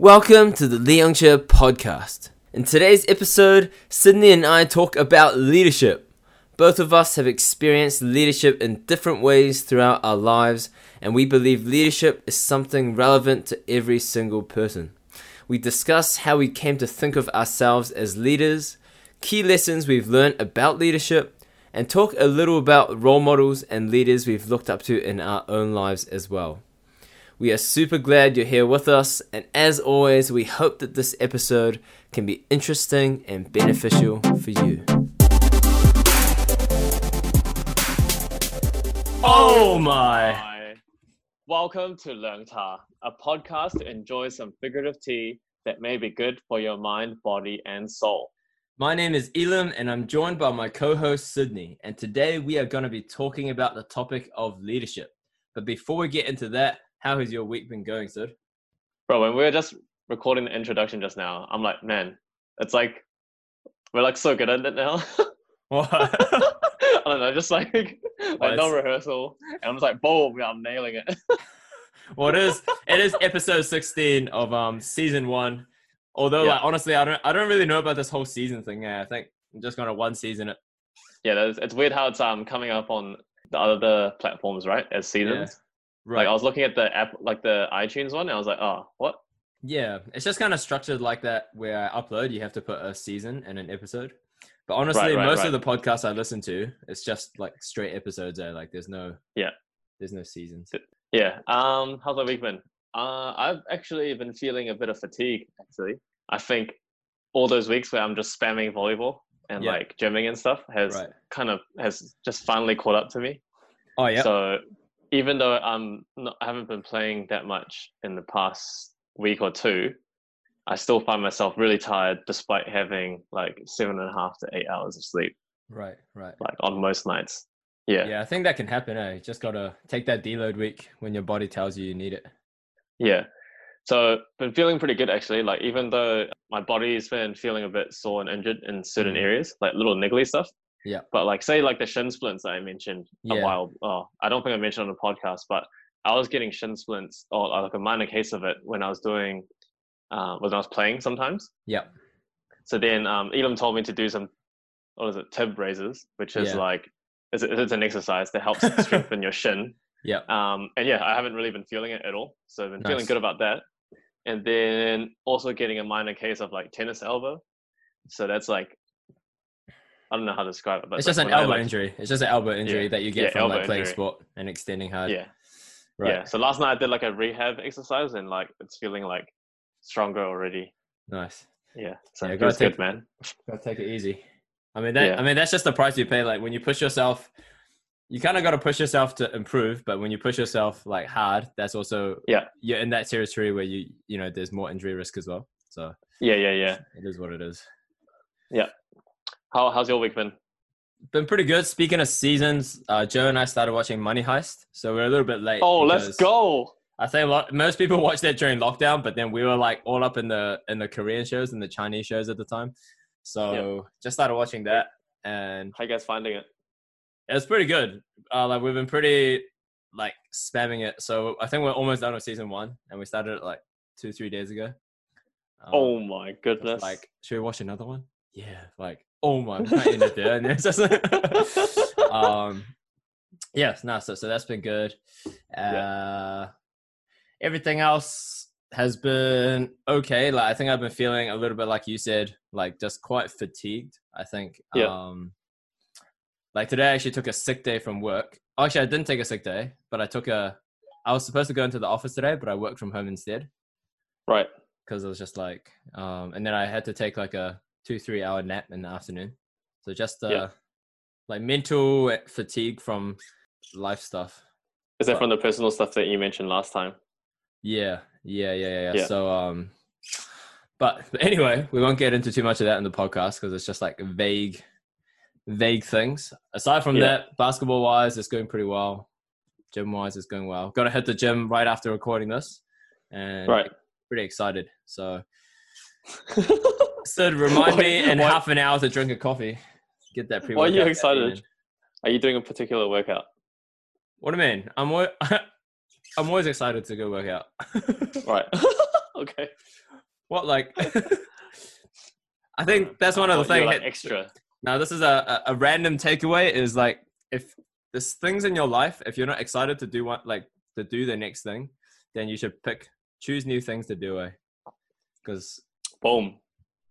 Welcome to the Chia podcast. In today's episode, Sidney and I talk about leadership. Both of us have experienced leadership in different ways throughout our lives, and we believe leadership is something relevant to every single person. We discuss how we came to think of ourselves as leaders, key lessons we've learned about leadership, and talk a little about role models and leaders we've looked up to in our own lives as well. We are super glad you're here with us, and as always, we hope that this episode can be interesting and beneficial for you. Oh, oh my! Welcome to Leong Cha, a podcast to enjoy some figurative tea that may be good for your mind, body, and soul. My name is Elim, and I'm joined by my co host Sidney. And today we are going to be talking about the topic of leadership. But before we get into that, how has your week been going, Sid? Bro, when we were just recording the introduction just now, I'm like, man, it's like we're like so good at it now. What? I don't know, just like like well, no rehearsal, and I'm just like, boom, yeah, I'm nailing it. well, it is. It is episode 16 of um season one. Although, Yeah. like, honestly, I don't. I don't really know about this whole season thing. Yeah, I think I'm just gonna one season it. yeah, that's, it's weird how it's um coming up on the other platforms, right? As seasons. Right. Like I was looking at the app, like the iTunes one, and I was like, oh, what? Yeah, it's just kind of structured like that where I upload, you have to put a season and an episode. But honestly, right, most right. of the podcasts I listen to, it's just like straight episodes there. Like there's no Yeah. there's no seasons. Yeah. Um, how's my week been? Uh, I've actually been feeling a bit of fatigue. Actually, I think all those weeks where I'm just spamming volleyball and Yeah. like gymming and stuff has Right. kind of has just finally caught up to me. Oh yeah. So even though I'm not, I haven't been playing that much in the past week or two, I still find myself really tired despite having like seven and a half to eight hours of sleep, right, right. like on most nights. Yeah. Yeah, I think that can happen. Eh? You just gotta take that deload week when your body tells you you need it. Yeah. So been feeling pretty good actually. Like even though my body's been feeling a bit sore and injured in certain Mhm. areas, like little niggly stuff. Yeah. But like say like the shin splints that I mentioned a while oh I don't think I mentioned on the podcast, but I was getting shin splints or like a minor case of it when I was doing uh, when I was playing sometimes. Yeah. So then um Elim told me to do some what is it, tib raises, which is Yeah. like it's, it's an exercise that helps strengthen your shin. Yeah. Um, and yeah, I haven't really been feeling it at all. So I've been feeling good about that. And then also getting a minor case of like tennis elbow. So that's like, I don't know how to describe it, but It's just an I, elbow like- injury. It's just an elbow injury Yeah. that you get Yeah, from like playing injury. sport and extending hard. Yeah. Right. Yeah. So last night I did like a rehab exercise and like it's feeling like stronger already. Nice. Yeah. So Yeah, gotta feels good, take- man. Gotta take it easy. I mean that Yeah. I mean that's just the price you pay. Like when you push yourself you kind of got to push yourself to improve, but when you push yourself like hard, that's also Yeah. you're in that territory where you you know there's more injury risk as well. So Yeah. Yeah. Yeah. it is what it is. How, how's your week been? Been pretty good. Speaking of seasons, uh, Joe and I started watching Money Heist, so we're a little bit late. Oh, let's go. I think a lot, most people watched that during lockdown, but then we were like all up in the in the Korean shows and the Chinese shows at the time. So just started watching that, and How you guys finding it? It's pretty good. Uh, like we've been pretty like spamming it. So I think we're almost done with season one, and we started it like two three days ago. Um, Oh my goodness. like should we watch another one? Yeah, like oh my, we it there. And it's just um, yes, no. So so that's been good. Uh, everything else has been okay. Like I think I've been feeling a little bit like you said, like just quite fatigued. I think. Yeah. Um, like today, I actually took a sick day from work. Actually, I didn't take a sick day, but I took a. I was supposed to go into the office today, but I worked from home instead right. because it was just like, um, and then I had to take like a two three hour nap in the afternoon. So just uh, Yeah. like mental fatigue from life stuff. Is that But- from the personal stuff that you mentioned last time? Yeah, yeah, yeah, yeah. yeah. So, um, but, but anyway, we won't get into too much of that in the podcast because it's just like vague, vague things. Aside from Yeah. that, basketball wise, it's going pretty well. Gym wise, it's going well. Got to hit the gym right after recording this, and Right. pretty excited. So, Sid, remind me in half an hour to drink a coffee. Get that pre. Why are you excited? Are you doing a particular workout? What do you mean? I'm al- I'm always excited to go work out. Right. okay. What like? I think that's one of the things. like extra. now, this is a, a a random takeaway. Is like if there's things in your life, if you're not excited to do what like to do the next thing, then you should pick choose new things to do. Eh? Because Boom.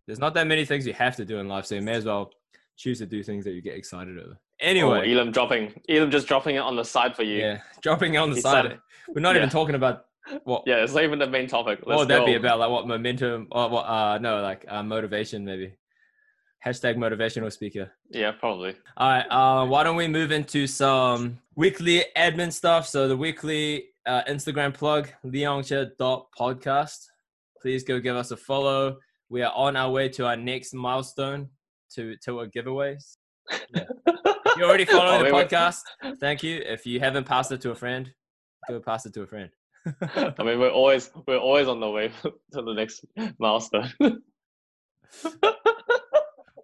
There's not that many things you have to do in life, so you may as well choose to do things that you get excited over. Oh, Anyway, Elim dropping. Elim just dropping it on the side for you. yeah, dropping it on the He side. started- We're not Yeah. even talking about what Yeah, it's not even the main topic. what would Let's that be about? Like what momentum or what? Uh, no, like uh, motivation maybe. Hashtag motivational speaker. Yeah, probably. All right. Uh, why don't we move into some weekly admin stuff? So the weekly uh, Instagram plug, leongcha.podcast. Please go give us a follow. We are on our way to our next milestone to to our giveaways. Yeah. You're already following Oh, the wait, wait. podcast. Thank you. If you haven't passed it to a friend, go pass it to a friend. I mean, we're always we're always on the way to the next milestone.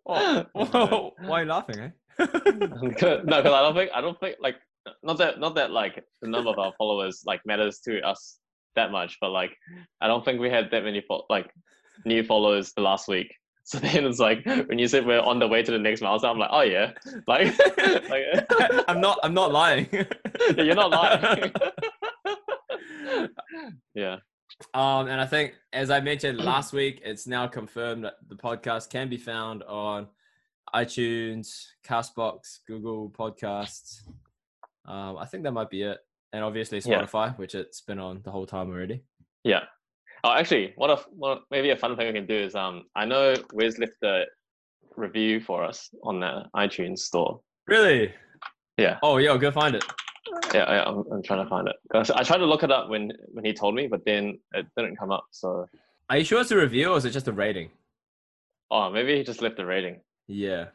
Oh, whoa, why are you laughing, eh? no, because I don't think I don't think like not that not that like the number of our followers like matters to us that much, but like I don't think we had that many fo- like new followers the last week. So then it's like when you said we're on the way to the next milestone, I'm like, oh yeah, like, like I'm not. I'm not lying. you're not lying. yeah, Um, and I think, as I mentioned last week, it's now confirmed that the podcast can be found on iTunes, Castbox, Google Podcasts. Um, I think that might be it, and obviously Yeah. Spotify, which it's been on the whole time already. yeah. Oh, actually, what a what maybe a fun thing we can do is um I know Wes left a review for us on the iTunes store. Really? Yeah. Oh, yeah, go find it. Yeah, yeah I'm, I'm trying to find it. 'Cause I tried to look it up when when he told me, but then it didn't come up. So, Are you sure it's a review or is it just a rating? oh, maybe he just left a rating. Yeah.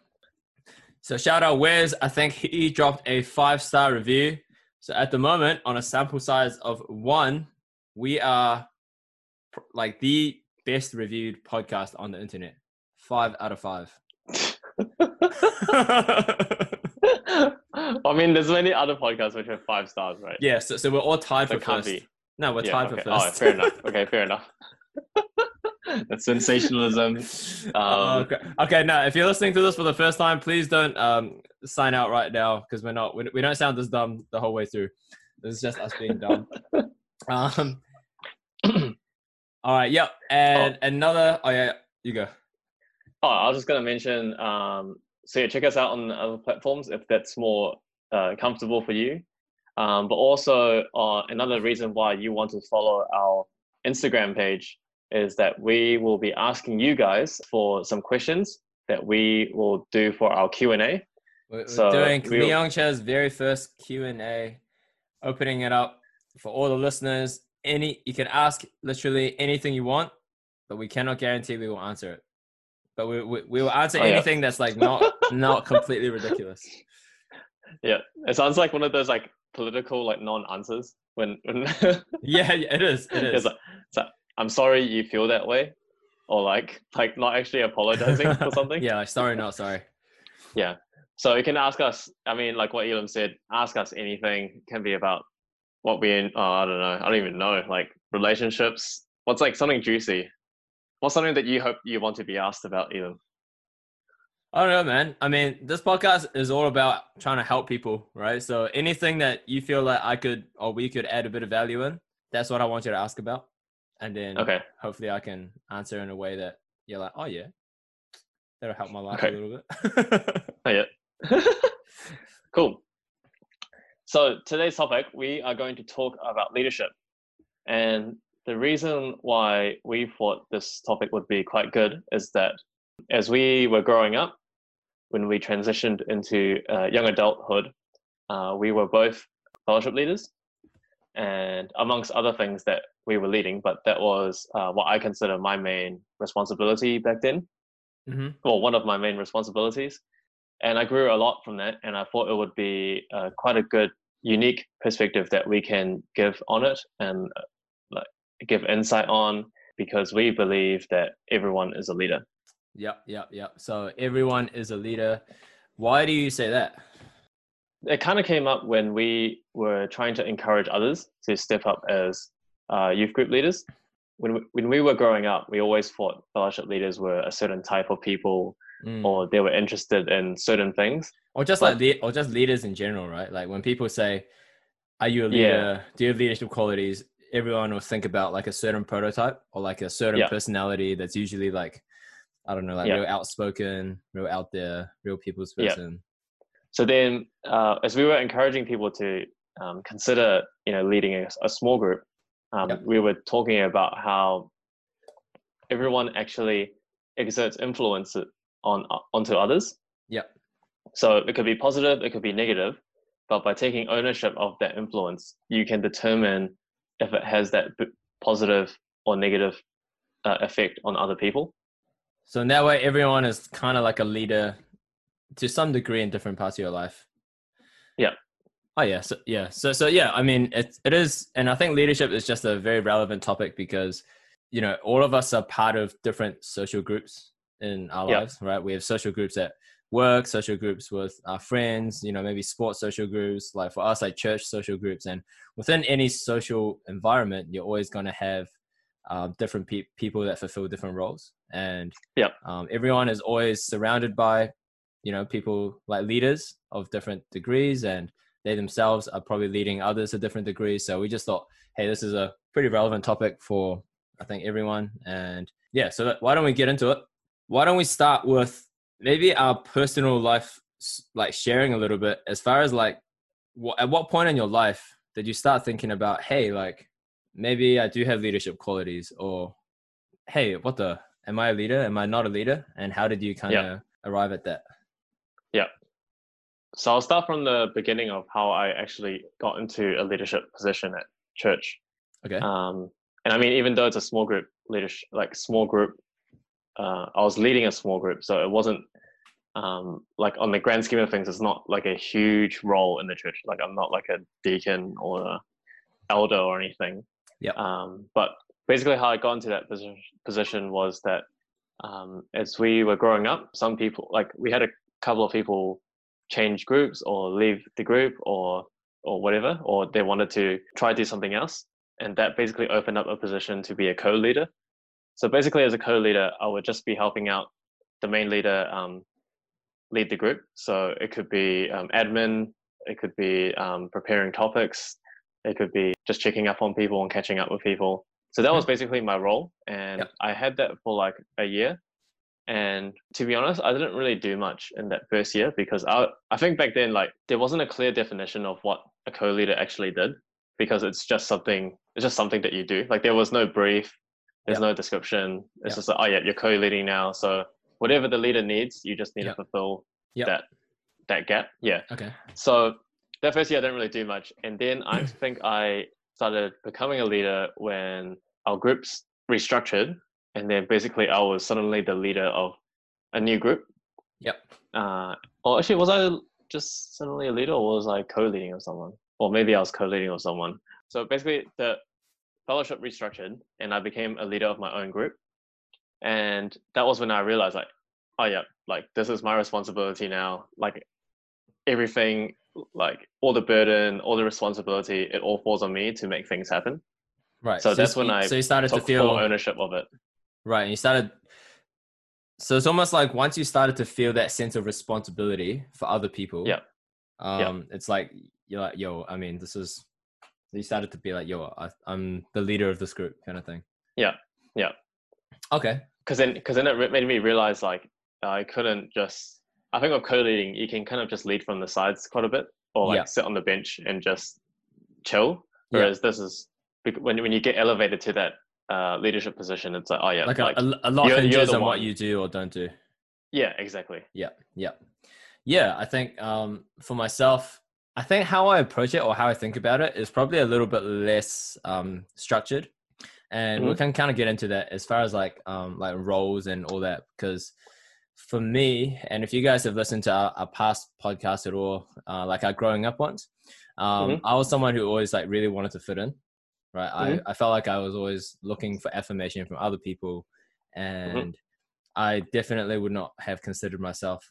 So shout out Wes. I think he dropped a five star review. So at the moment, on a sample size of one, we are like the best reviewed podcast on the internet. Five out of five. I mean, there's many other podcasts which have five stars, right? yeah, so, so we're all tied for first. be. No, we're Yeah, tied okay. for Oh, fair enough. Okay, fair enough. That's sensationalism. Oh, Um, okay. okay, now if you're listening to this for the first time, please don't um, sign out right now because we're not we, we don't sound this dumb the whole way through. This is just us being dumb. um, all right, yep. And another. Oh yeah, you go. Oh, I was just gonna mention. Um, so yeah, check us out on other platforms if that's more uh, comfortable for you. Um, but also, uh, another reason why you want to follow our Instagram page is that we will be asking you guys for some questions that we will do for our Q and A. We're, we're So, doing we'll- Leong Cha's very first Q and A, opening it up for all the listeners. Any you can ask literally anything you want, but we cannot guarantee we will answer it. But we we, we will answer Oh, yeah. anything that's like not not completely ridiculous. Yeah, it sounds like one of those like political like non-answers when when Yeah, yeah, it is. It is. it's like, it's like, I'm sorry you feel that way, or like like not actually apologizing for something. yeah, like sorry, not sorry. Yeah, so you can ask us. I mean, like what Elim said, ask us anything. It can be about what we. in- Oh, I don't know. I don't even know. Like relationships. What's like something juicy? What's something that you hope you want to be asked about, Elim? I don't know, man. I mean, this podcast is all about trying to help people, right? So anything that you feel like I could or we could add a bit of value in, that's what I want you to ask about. And then Okay. hopefully I can answer in a way that you're like, oh yeah, that'll help my life Okay. a little bit. Oh, yeah. cool. So today's topic, we are going to talk about leadership. And the reason why we thought this topic would be quite good is that as we were growing up, when we transitioned into uh, young adulthood, uh, we were both fellowship leaders, and amongst other things that we were leading, but that was uh, what I consider my main responsibility back then hmm well, one of my main responsibilities. And I grew a lot from that. And I thought it would be uh, quite a good, unique perspective that we can give on it and uh, like give insight on because we believe that everyone is a leader. Yep, yep, yep. So everyone is a leader. Why do you say that? It kind of came up when we were trying to encourage others to step up as uh, youth group leaders. when we, when we were growing up, we always thought fellowship leaders were a certain type of people, Mm. or they were interested in certain things. or just but- like le- or just leaders in general, right? Like when people say, "Are you a Yeah. leader? Do you have leadership qualities?" Everyone will think about like a certain prototype or like a certain Yeah. personality that's usually like, I don't know, like Yeah. real outspoken, real out there, real people's Yeah. person. So then, uh, as we were encouraging people to um, consider, you know, leading a, a small group, um, Yep. we were talking about how everyone actually exerts influence on onto others. Yeah. So it could be positive, it could be negative, but by taking ownership of that influence, you can determine if it has that positive or negative uh, effect on other people. So in that way, everyone is kind of like a leader to some degree in different parts of your life. Yeah. Oh yeah. So yeah. So so yeah. I mean, it it is, and I think leadership is just a very relevant topic because you know all of us are part of different social groups in our Yeah. lives, right? We have social groups at work, social groups with our friends, you know, maybe sports social groups, like for us, like church social groups, and within any social environment, you're always going to have um, different pe- people that fulfill different roles, and Yep. um, everyone is always surrounded by, you know, people like leaders of different degrees, and they themselves are probably leading others to different degrees. So we just thought, hey, this is a pretty relevant topic for I think everyone, and yeah. So that, why don't we get into it? Why don't we start with maybe our personal life, like sharing a little bit as far as like, what, at what point in your life did you start thinking about, hey, like maybe I do have leadership qualities, or hey, what the, am I a leader? Am I not a leader? And how did you kind of arrive at that? Yeah. So I'll start from the beginning of how I actually got into a leadership position at church. Okay. Um, and I mean, even though it's a small group leadership, like small group, uh, I was leading a small group, so it wasn't um, like on the grand scheme of things, it's not like a huge role in the church. Like I'm not like a deacon or a elder or anything. Yep. Um, but basically, how I got into that position, position was that um, as we were growing up, some people like we had a couple of people change groups or leave the group or or whatever, or they wanted to try to do something else, and that basically opened up a position to be a co-leader. So basically, as a co-leader, I would just be helping out the main leader um, lead the group. So it could be um, admin, it could be um, preparing topics, it could be just checking up on people and catching up with people. So that was basically my role, and Yep. I had that for like a year. And to be honest, I didn't really do much in that first year because I I think back then like there wasn't a clear definition of what a co-leader actually did because it's just something it's just something that you do. Like there was no brief, there's Yep. no description. It's Yep. just like oh yeah, you're co-leading now, so whatever the leader needs, you just need to fulfill that that gap. Yeah. Okay. So that first year I didn't really do much, and then I think I started becoming a leader when our groups restructured, and then basically I was suddenly the leader of a new group. Yep. Uh, or actually, was I just suddenly a leader, or was I co-leading with someone? Or maybe I was co-leading with someone. So basically, the fellowship restructured, and I became a leader of my own group. And that was when I realized, like, oh yeah, like this is my responsibility now. Like everything, like all the burden, all the responsibility, it all falls on me to make things happen. Right. So that's you- when I so you started to feel full ownership of it. Right. And you started. So it's almost like once you started to feel that sense of responsibility for other people. Yeah. Um, it's like you're like, yo, I mean, this is. You started to be like, yo, I, I'm the leader of this group, kind of thing. Yeah. Yeah. Okay. because then because then it made me realize like I couldn't just I think with co-leading you can kind of just lead from the sides quite a bit or like Yeah. sit on the bench and just chill Yeah. whereas this is when when you get elevated to that uh, leadership position it's like oh yeah Like, like, a, a, lot you're- hinges on what you do or don't do. yeah exactly Yeah, yeah, yeah. I think um, for myself, I think how I approach it or how I think about it is probably a little bit less um, structured, and we Mhm. can kind of get into that as far as like um, like roles and all that. Because for me, and if you guys have listened to our, our past podcast at all, uh, like our growing up ones, um, Mhm. I was someone who always like really wanted to fit in. Right, Mhm. I, I felt like I was always looking for affirmation from other people, and I definitely would not have considered myself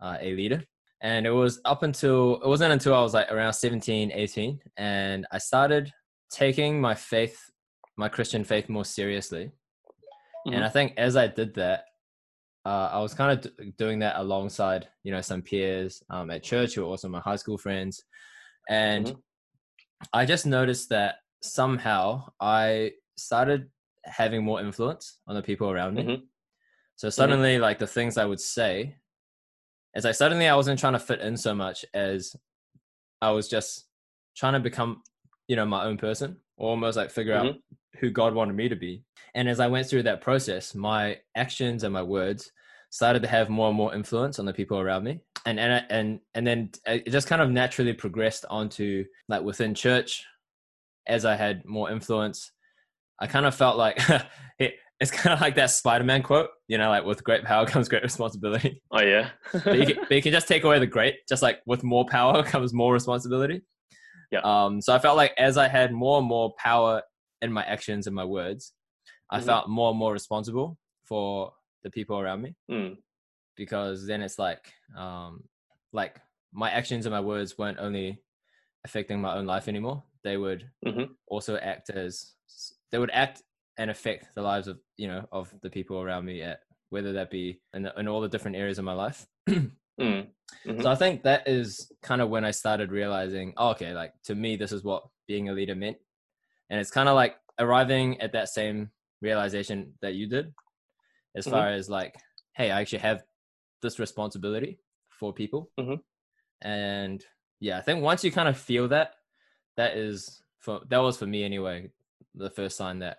uh, a leader. And it was up until, it wasn't until I was like around 17, 18, and I started taking my faith my Christian faith more seriously. Mhm. And I think as I did that, uh, I was kind of d- doing that alongside, you know, some peers um, at church who are also my high school friends. And Mhm. I just noticed that somehow I started having more influence on the people around me. Mhm. So suddenly, like the things I would say, it's like suddenly I wasn't trying to fit in so much as I was just trying to become, you know, my own person, almost like figure out mm-hmm. who God wanted me to be. And as I went through that process, my actions and my words started to have more and more influence on the people around me. And and and and then uh, it just kind of naturally progressed onto like within church. As I had more influence, I kind of felt like it, it's kind of like that Spider-Man quote, you know, like with great power comes great responsibility. Oh yeah. But you, can, but you can just take away the great, just like with more power comes more responsibility. Yeah. Um. So I felt like as I had more and more power in my actions and my words, I Mhm. felt more and more responsible for the people around me Mm, because then it's like, um, like my actions and my words weren't only affecting my own life anymore. They would Mhm. also act as they would act and affect the lives of you know of the people around me at whether that be in, in all the different areas of my life. mm, Mhm. So I think that is kind of when I started realizing, oh, okay, like to me, this is what being a leader meant. And it's kind of like arriving at that same realization that you did, as Mhm. far as like, hey, I actually have this responsibility for people. Mhm. And yeah, I think once you kind of feel that, that is for that was for me anyway, the first sign that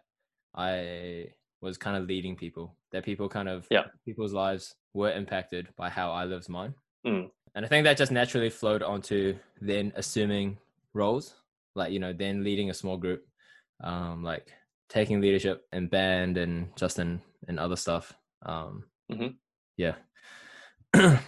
I was kind of leading people, that people kind of Yeah. people's lives were impacted by how I lived mine. Mm. And I think that just naturally flowed onto then assuming roles, like, you know, then leading a small group, um, like taking leadership in band and just in, in other stuff. Um, Mhm. Yeah.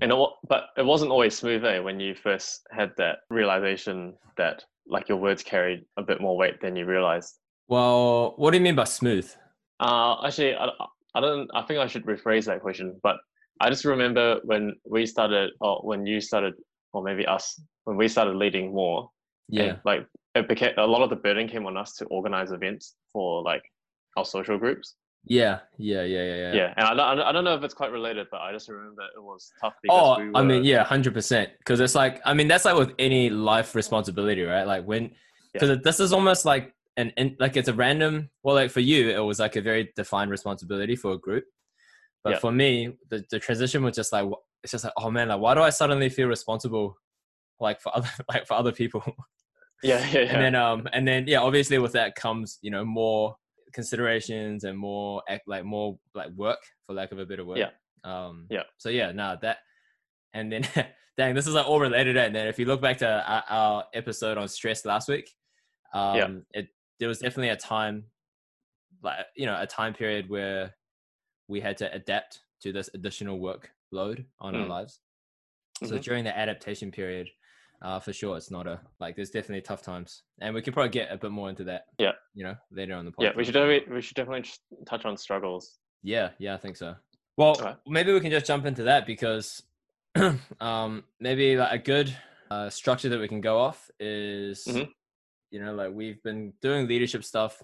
And it, but it wasn't always smooth, eh? When you first had that realization that like your words carried a bit more weight than you realized. Well, what do you mean by smooth? Uh, actually, I, I don't. I think I should rephrase that question. But I just remember when we started, or when you started, or maybe us, when we started leading more. Yeah. like it became a lot of the burden came on us to organize events for like our social groups. Yeah. Yeah. Yeah. Yeah. Yeah, Yeah. and I don't, I don't know if it's quite related, but I just remember it was tough because Oh, we were. I mean, yeah, hundred percent. Because it's like, I mean, that's like with any life responsibility, right? Like when, because this is almost like an, in, like it's a random. Well, like for you, it was like a very defined responsibility for a group. But Yeah. for me, the, the transition was just like, it's just like, oh man, like why do I suddenly feel responsible, like for other, like for other people? Yeah, yeah, yeah. and then, um, and then, yeah, obviously with that comes, you know, more considerations and more, ac- like more like work, for lack of a better word. Yeah. Um, Yeah. So yeah, nah, that, and then, dang, this is like all related. And then if you look back to our, our episode on stress last week, um, Yeah. it there was definitely a time, like you know, a time period where we had to adapt to this additional workload on our Mm. lives. So Mhm. during the adaptation period, uh, for sure, it's not a like. There's definitely tough times, and we can probably get a bit more into that. Yeah. You know, later on the podcast. yeah, we should definitely we should definitely just touch on struggles. Yeah, yeah, I think so. Well, Alright. maybe we can just jump into that because um, maybe like a good uh, structure that we can go off is, Mhm. You know, like we've been doing leadership stuff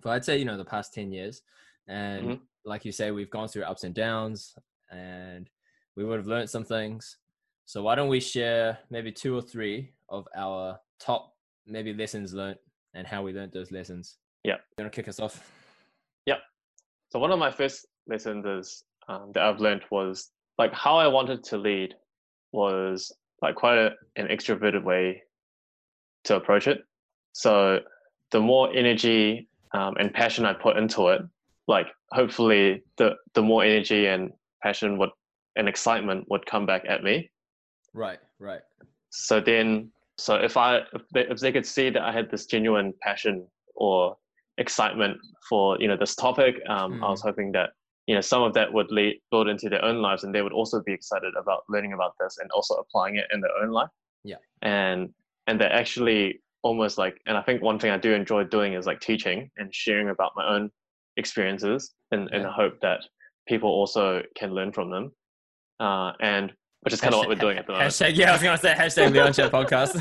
for I'd say you know the past ten years, and Mhm. like you say, we've gone through ups and downs, and we would have learned some things. So why don't we share maybe two or three of our top maybe lessons learned and how we learned those lessons? Yeah. You want to kick us off? Yeah. So one of my first lessons is um, that I've learned was like how I wanted to lead was like quite a, an extroverted way to approach it. So the more energy um, and passion I put into it, like hopefully the the more energy and passion would and excitement would come back at me. Right, right. So then, so if I if they, if they could see that I had this genuine passion or excitement for you know this topic, um, I was hoping that you know some of that would lead build into their own lives, and they would also be excited about learning about this and also applying it in their own life. Yeah. And and that actually almost like, and I think one thing I do enjoy doing is like teaching and sharing about my own experiences, in in the Yeah. hope that people also can learn from them. Uh, and which is kind of what we're doing at the moment. Hashtag, yeah, I was going to say hashtag Leong Cha podcast.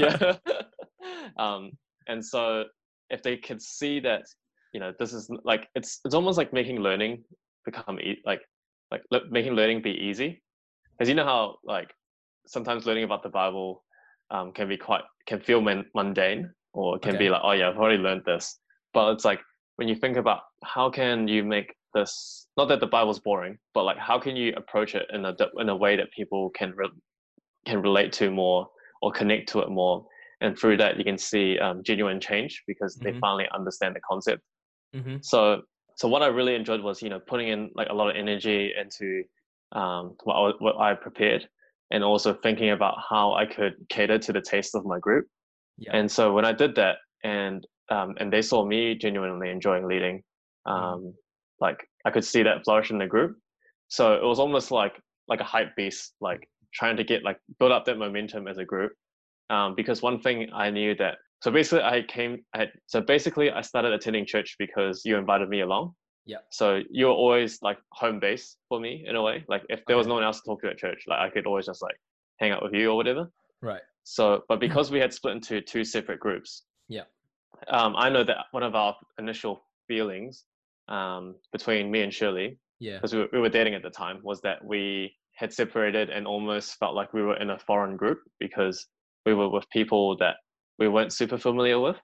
yeah. um, and so if they could see that you know this is like it's it's almost like making learning become e- like like making learning be easy because you know how like sometimes learning about the bible um, can be quite can feel man- mundane or can Okay. be like oh yeah i've already learned this but it's like when you think about how can you make this not that the bible's boring but like how can you approach it in a in a way that people can re- can relate to more or connect to it more and through that you can see um, genuine change because they Mhm. finally understand the concept Mm-hmm. so so what i really enjoyed was you know putting in like a lot of energy into um, what, I, what i prepared and also thinking about how i could cater to the taste of my group. Yeah. and so when i did that and um, and they saw me genuinely enjoying leading um, like i could see that flourish in the group. So it was almost like like a hype beast like trying to get like build up that momentum as a group. Um, because one thing i knew that so basically i came I, so basically i started attending church because you invited me along Yep. so you were always like home base for me in a way like if there was no one else to talk to at church like i could always just like hang out with you or whatever Right. so but because we had split into two separate groups Yeah. um, i know that one of our initial feelings um, between me and shirley Yeah. because we, were- we were dating at the time was that we had separated and almost felt like we were in a foreign group because we were with people that we weren't super familiar with Yeah.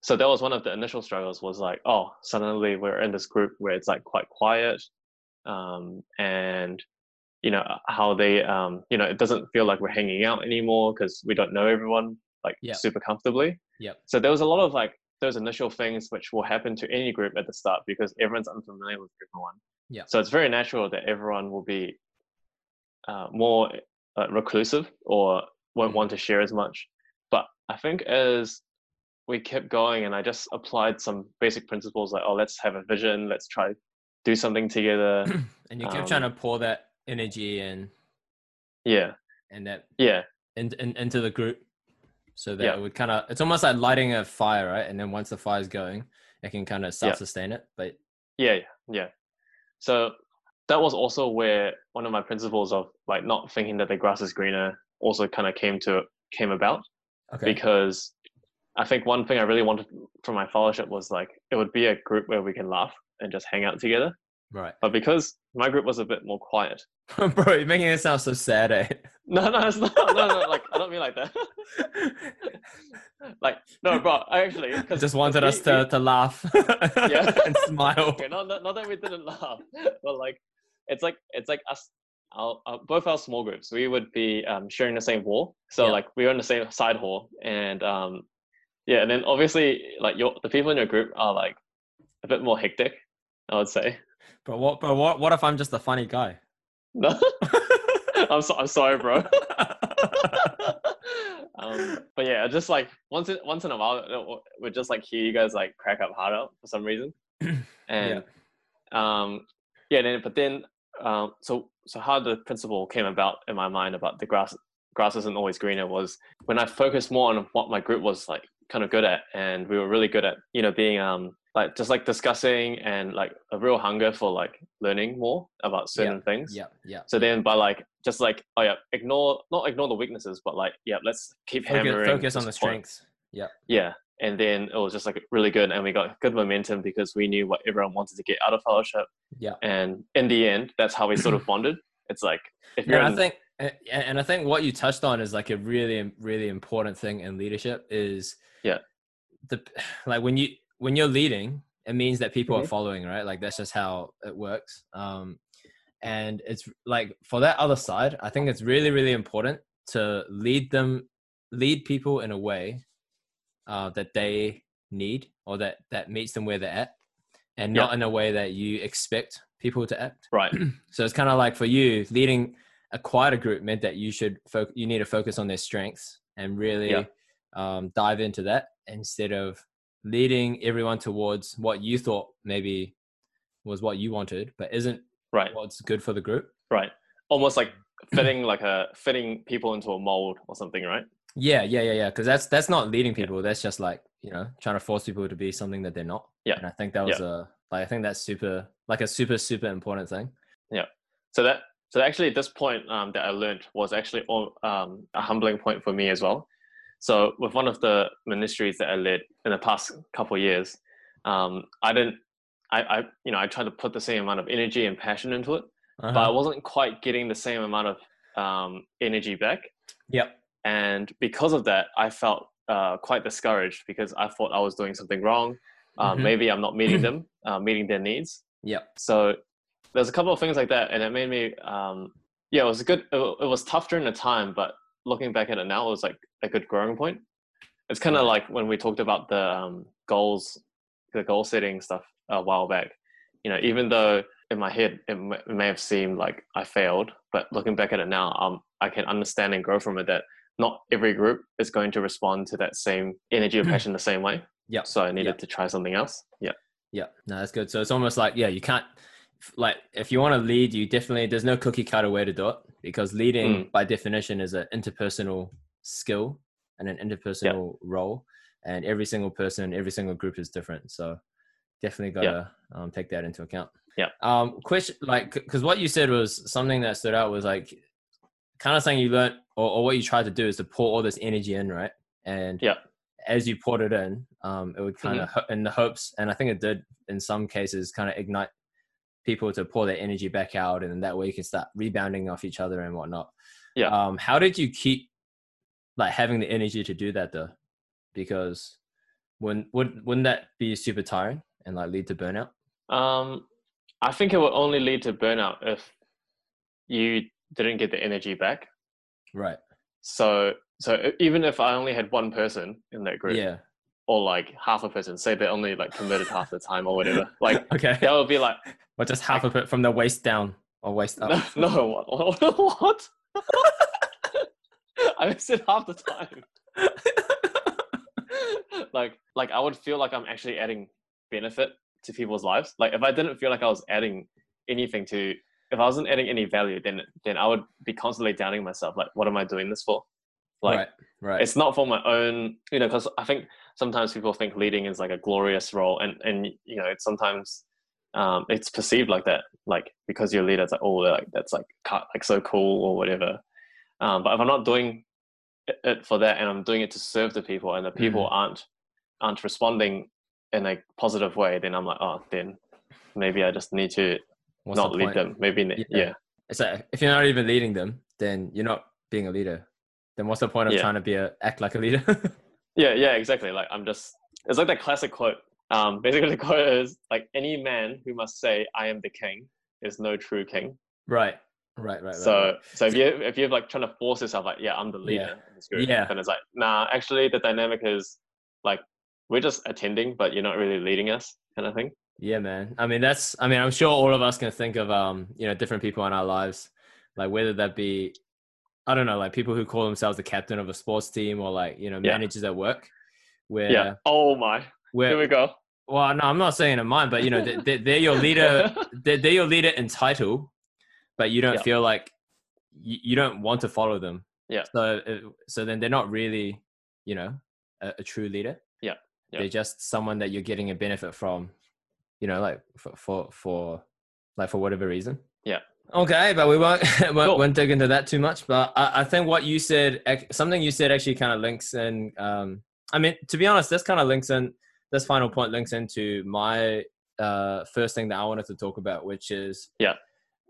So that was one of the initial struggles was like oh suddenly we're in this group where it's like quite quiet um, and you know how they um, you know it doesn't feel like we're hanging out anymore because we don't know everyone like Yeah. super comfortably Yep. so there was a lot of like those initial things which will happen to any group at the start because everyone's unfamiliar with everyone Yeah. so it's very natural that everyone will be uh, more uh, reclusive or won't Mhm. want to share as much. But I think as we kept going and I just applied some basic principles like, oh, let's have a vision, let's try do something together. and you kept trying to Um, pour that energy and yeah, and that yeah, in, in, into the group so that Yeah. it would kind of it's almost like lighting a fire right and then once the fire's going it can kind of self-sustain it but yeah, yeah, yeah. So that was also where one of my principles of like not thinking that the grass is greener also kind of came to came about. okay because I think one thing I really wanted from my fellowship was like it would be a group where we can laugh and just hang out together. right But because my group was a bit more quiet, bro you're making it sound so sad eh no, no, it's not. No, no, like I don't mean like that. like no, bro. I actually just wanted us to, to laugh Yeah. and smile okay, not, not not that we didn't laugh, but like it's like it's like us. Our, our, both our small groups, we would be um, sharing the same hall. So Yeah. like we were in the same side hall, and um, yeah, and then obviously like your the people in your group are like a bit more hectic. I would say. but what but what what if i'm just a funny guy No, I'm so, I'm sorry, bro. um, but yeah, just like once in, once in a while, we just like hear you guys like crack up harder for some reason, and um, yeah. Then but then um, so so how the principle came about in my mind about the grass grass isn't always greener was when I focused more on what my group was like kind of good at, and we were really good at you know being um like just like discussing and like a real hunger for like learning more about certain things. yeah yeah So then by like just like oh yeah, ignore not ignore the weaknesses, but like yeah, let's keep focus, hammering. focus on the strengths yeah Yeah. And then it was just like really good and we got good momentum because we knew what everyone wanted to get out of fellowship. yeah And in the end, that's how we sort of bonded. It's like if you're and I think, and I think what you touched on is like a really, really important thing in leadership is Yeah. the like when you when you're leading, it means that people are Mhm. following, right? Like that's just how it works. Um, and it's like for that other side, I think it's really, really important to lead them, lead people in a way uh, that they need or that that meets them where they're at, and not in a way that you expect people to act. right. So it's kind of like for you, leading a quieter group meant that you should fo- you need to focus on their strengths and really Yeah. um, dive into that instead of leading everyone towards what you thought maybe was what you wanted, but isn't Right. what's good for the group. Right. Almost like fitting like a fitting people into a mold or something, right? Yeah, yeah, yeah, yeah. Because that's that's not leading people. That's just like you know trying to force people to be something that they're not. Yeah. And I think that was a like I think that's super like a super super important thing. Yeah. So that so actually this point um, that I learned was actually all, um, a humbling point for me as well, So with one of the ministries that I led in the past couple of years, um, I didn't, I, I, you know, I tried to put the same amount of energy and passion into it, Uh-huh. but I wasn't quite getting the same amount of um, energy back. yep. And because of that, I felt uh, quite discouraged because I thought I was doing something wrong. Um, Mhm. Maybe I'm not meeting them, uh, meeting their needs. Yep. So there's a couple of things like that, and it made me, um, yeah, it was a good. It, it was tough during the time, but looking back at it now, it was like a good growing point. It's kind of like when we talked about the um, goals, the goal setting stuff a while back. You know, even though in my head it, m- it may have seemed like I failed, but looking back at it now, um, I can understand and grow from it that not every group is going to respond to that same energy or passion the same way. Yeah. So I needed Yep. to try something else. Yeah. Yeah, no, that's good. So it's almost like yeah, you can't like if you want to lead, you definitely there's no cookie cutter way to do it because leading Mm. by definition is an interpersonal skill and an interpersonal role, and every single person, every single group is different. So definitely gotta um, take that into account. Yeah. Um, question like because what you said was something that stood out was like kind of saying you learned or, or what you tried to do is to pour all this energy in, right? And Yeah. as you poured it in, um, it would kind of in the hopes, and I think it did in some cases, kind of ignite people to pour their energy back out, and that way you can start rebounding off each other and whatnot. Yeah. Um, how did you keep like having the energy to do that though? Because wouldn't would wouldn't that be super tiring and like lead to burnout? Um, I think it would only lead to burnout if you didn't get the energy back. Right. So, so even if I only had one person in that group, Yeah. or like half a person, say they only like committed half the time or whatever, like Okay. that would be like, Or just half of it from the waist down or waist up. no, no, what? what? I missed it half the time. like, like I would feel like I'm actually adding benefit to people's lives. Like, if I didn't feel like I was adding anything to, if I wasn't adding any value, then then I would be constantly doubting myself. Like, what am I doing this for? Like, right. Right. it's not for my own you know because i think sometimes people think leading is like a glorious role and and you know it's sometimes um it's perceived like that like because you're a leader it's like oh like that's like cut like so cool or whatever um but if i'm not doing it- for that and i'm doing it to serve the people and the people aren't aren't responding in a positive way then i'm like oh then maybe i just need to What's not the lead them maybe Yeah. yeah It's like if you're not even leading them, then you're not being a leader. Then what's the point of Yeah. trying to be a act like a leader? Yeah, yeah, exactly. Like I'm just it's like that classic quote. Um basically the quote is like any man who must say I am the king is no true king. right. Right. Right. So right. so if you if you're like trying to force yourself like, yeah, I'm the leader in this group, Yeah. then it's like, nah, actually the dynamic is like we're just attending, but you're not really leading us kind of thing. Yeah, man. I mean, that's. I mean, I'm sure all of us can think of, um, you know, different people in our lives, like whether that be, I don't know, like people who call themselves the captain of a sports team or like you know Yeah. managers at work, where Yeah. Oh my. where Here we go. Well, no, I'm not saying in mine, but you know, they, they, they're your leader. They're, they're your leader in title, but you don't Yeah. feel like you, you don't want to follow them. Yeah. So, uh, so then they're not really, you know, a, a true leader. Yeah. Yeah. They're just someone that you're getting a benefit from, you know, like for for, for like for whatever reason. Yeah. Okay, but we won't won't, Cool. won't dig into that too much. But I, I think what you said, something you said, actually kind of links in. Um, I mean, to be honest, this kind of links in. This final point links into my uh, first thing that I wanted to talk about, which is Yeah.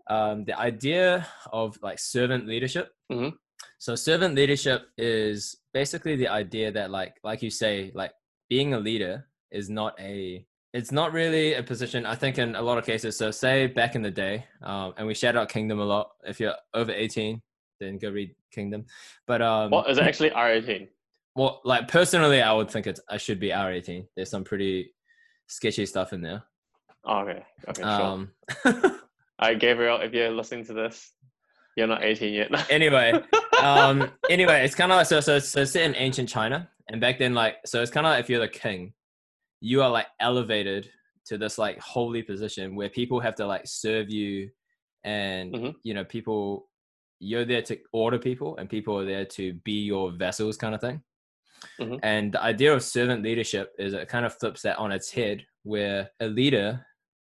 um, the idea of like servant leadership. Mhm. So servant leadership is basically the idea that like like you say, like being a leader is not a it's not really a position i think in a lot of cases so say back in the day um, and we shout out kingdom a lot if you're over 18 then go read kingdom but um What is it actually R eighteen? Well like personally i would think it's i should be r18 there's some pretty sketchy stuff in there Oh, okay. Okay, sure. um Alright, Gabriel, if you're listening to this, you're not eighteen yet. anyway um anyway it's kind of like so so so it's set in ancient china and back then like so it's kind of like if you're the king you are like elevated to this like holy position where people have to like serve you and Mhm. you know people you're there to order people and people are there to be your vessels kind of thing Mhm. and the idea of servant leadership is it kind of flips that on its head where a leader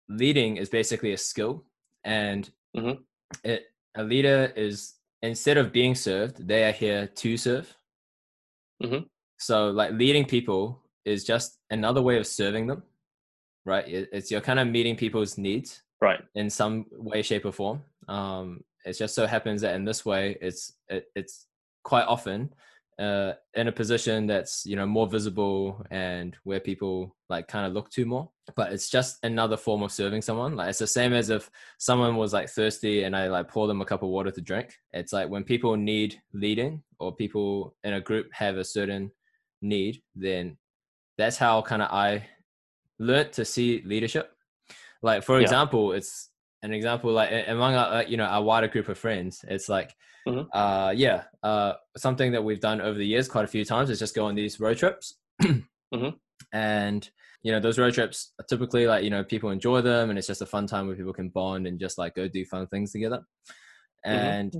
leading is basically a skill and Mhm. it a leader is instead of being served they are here to serve Mhm. So like leading people is just another way of serving them, right? It's you're kind of meeting people's needs Right. in some way, shape, or form. Um, it just so happens that in this way, it's it, it's quite often uh, in a position that's you know more visible and where people like kind of look to more. But it's just another form of serving someone. Like it's the same as if someone was like thirsty and I like pour them a cup of water to drink. It's like when people need leading or people in a group have a certain need, then that's how kind of I learnt to see leadership. Like for Yeah. example, it's an example like among our, uh, you know our wider group of friends. It's like, Mhm. uh, yeah, uh, something that we've done over the years quite a few times is just go on these road trips, Mhm. and you know those road trips are typically like you know people enjoy them and it's just a fun time where people can bond and just like go do fun things together, and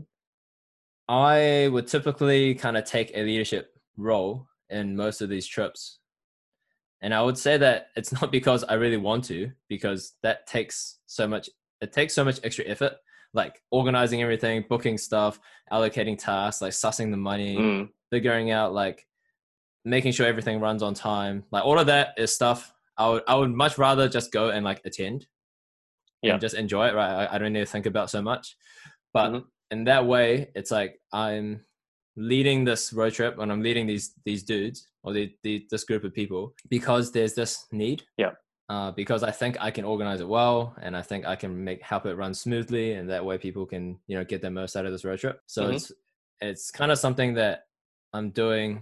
I would typically kind of take a leadership role in most of these trips. And I would say that it's not because I really want to, because that takes so much, it takes so much extra effort, like organizing everything, booking stuff, allocating tasks, like sussing the money, Mm. figuring out like making sure everything runs on time. Like all of that is stuff I would, I would much rather just go and like attend Yeah. and just enjoy it. Right. I, I don't need to think about so much, but Mhm. in that way, it's like I'm leading this road trip and I'm leading these these dudes or the, the this group of people because there's this need. Yeah. Uh, because I think I can organize it well, and I think I can make help it run smoothly, and that way people can you know get the most out of this road trip. So Mhm. it's it's kind of something that I'm doing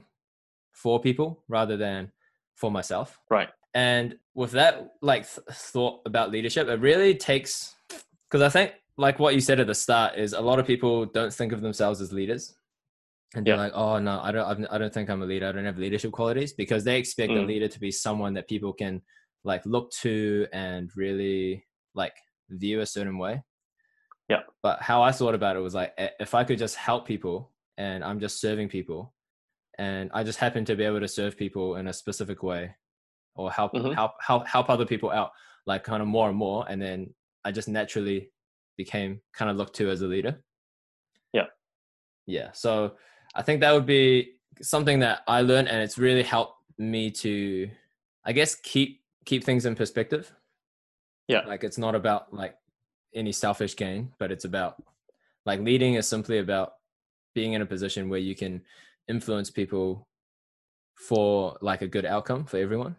for people rather than for myself. Right. And with that like th- thought about leadership, it really takes because I think like what you said at the start is a lot of people don't think of themselves as leaders. And they're Yeah. like, oh no, I don't, I've- I don't think I'm a leader. I don't have leadership qualities because they expect a Mm. leader to be someone that people can like look to and really like view a certain way. Yeah. But how I thought about it was like, if I could just help people and I'm just serving people, and I just happen to be able to serve people in a specific way, or help Mhm. help help help other people out, like kind of more and more, and then I just naturally became kind of looked to as a leader. Yeah. Yeah. So I think that would be something that I learned, and it's really helped me to, I guess, keep keep things in perspective. Yeah. Like it's not about like any selfish gain, but it's about like leading is simply about being in a position where you can influence people for like a good outcome for everyone.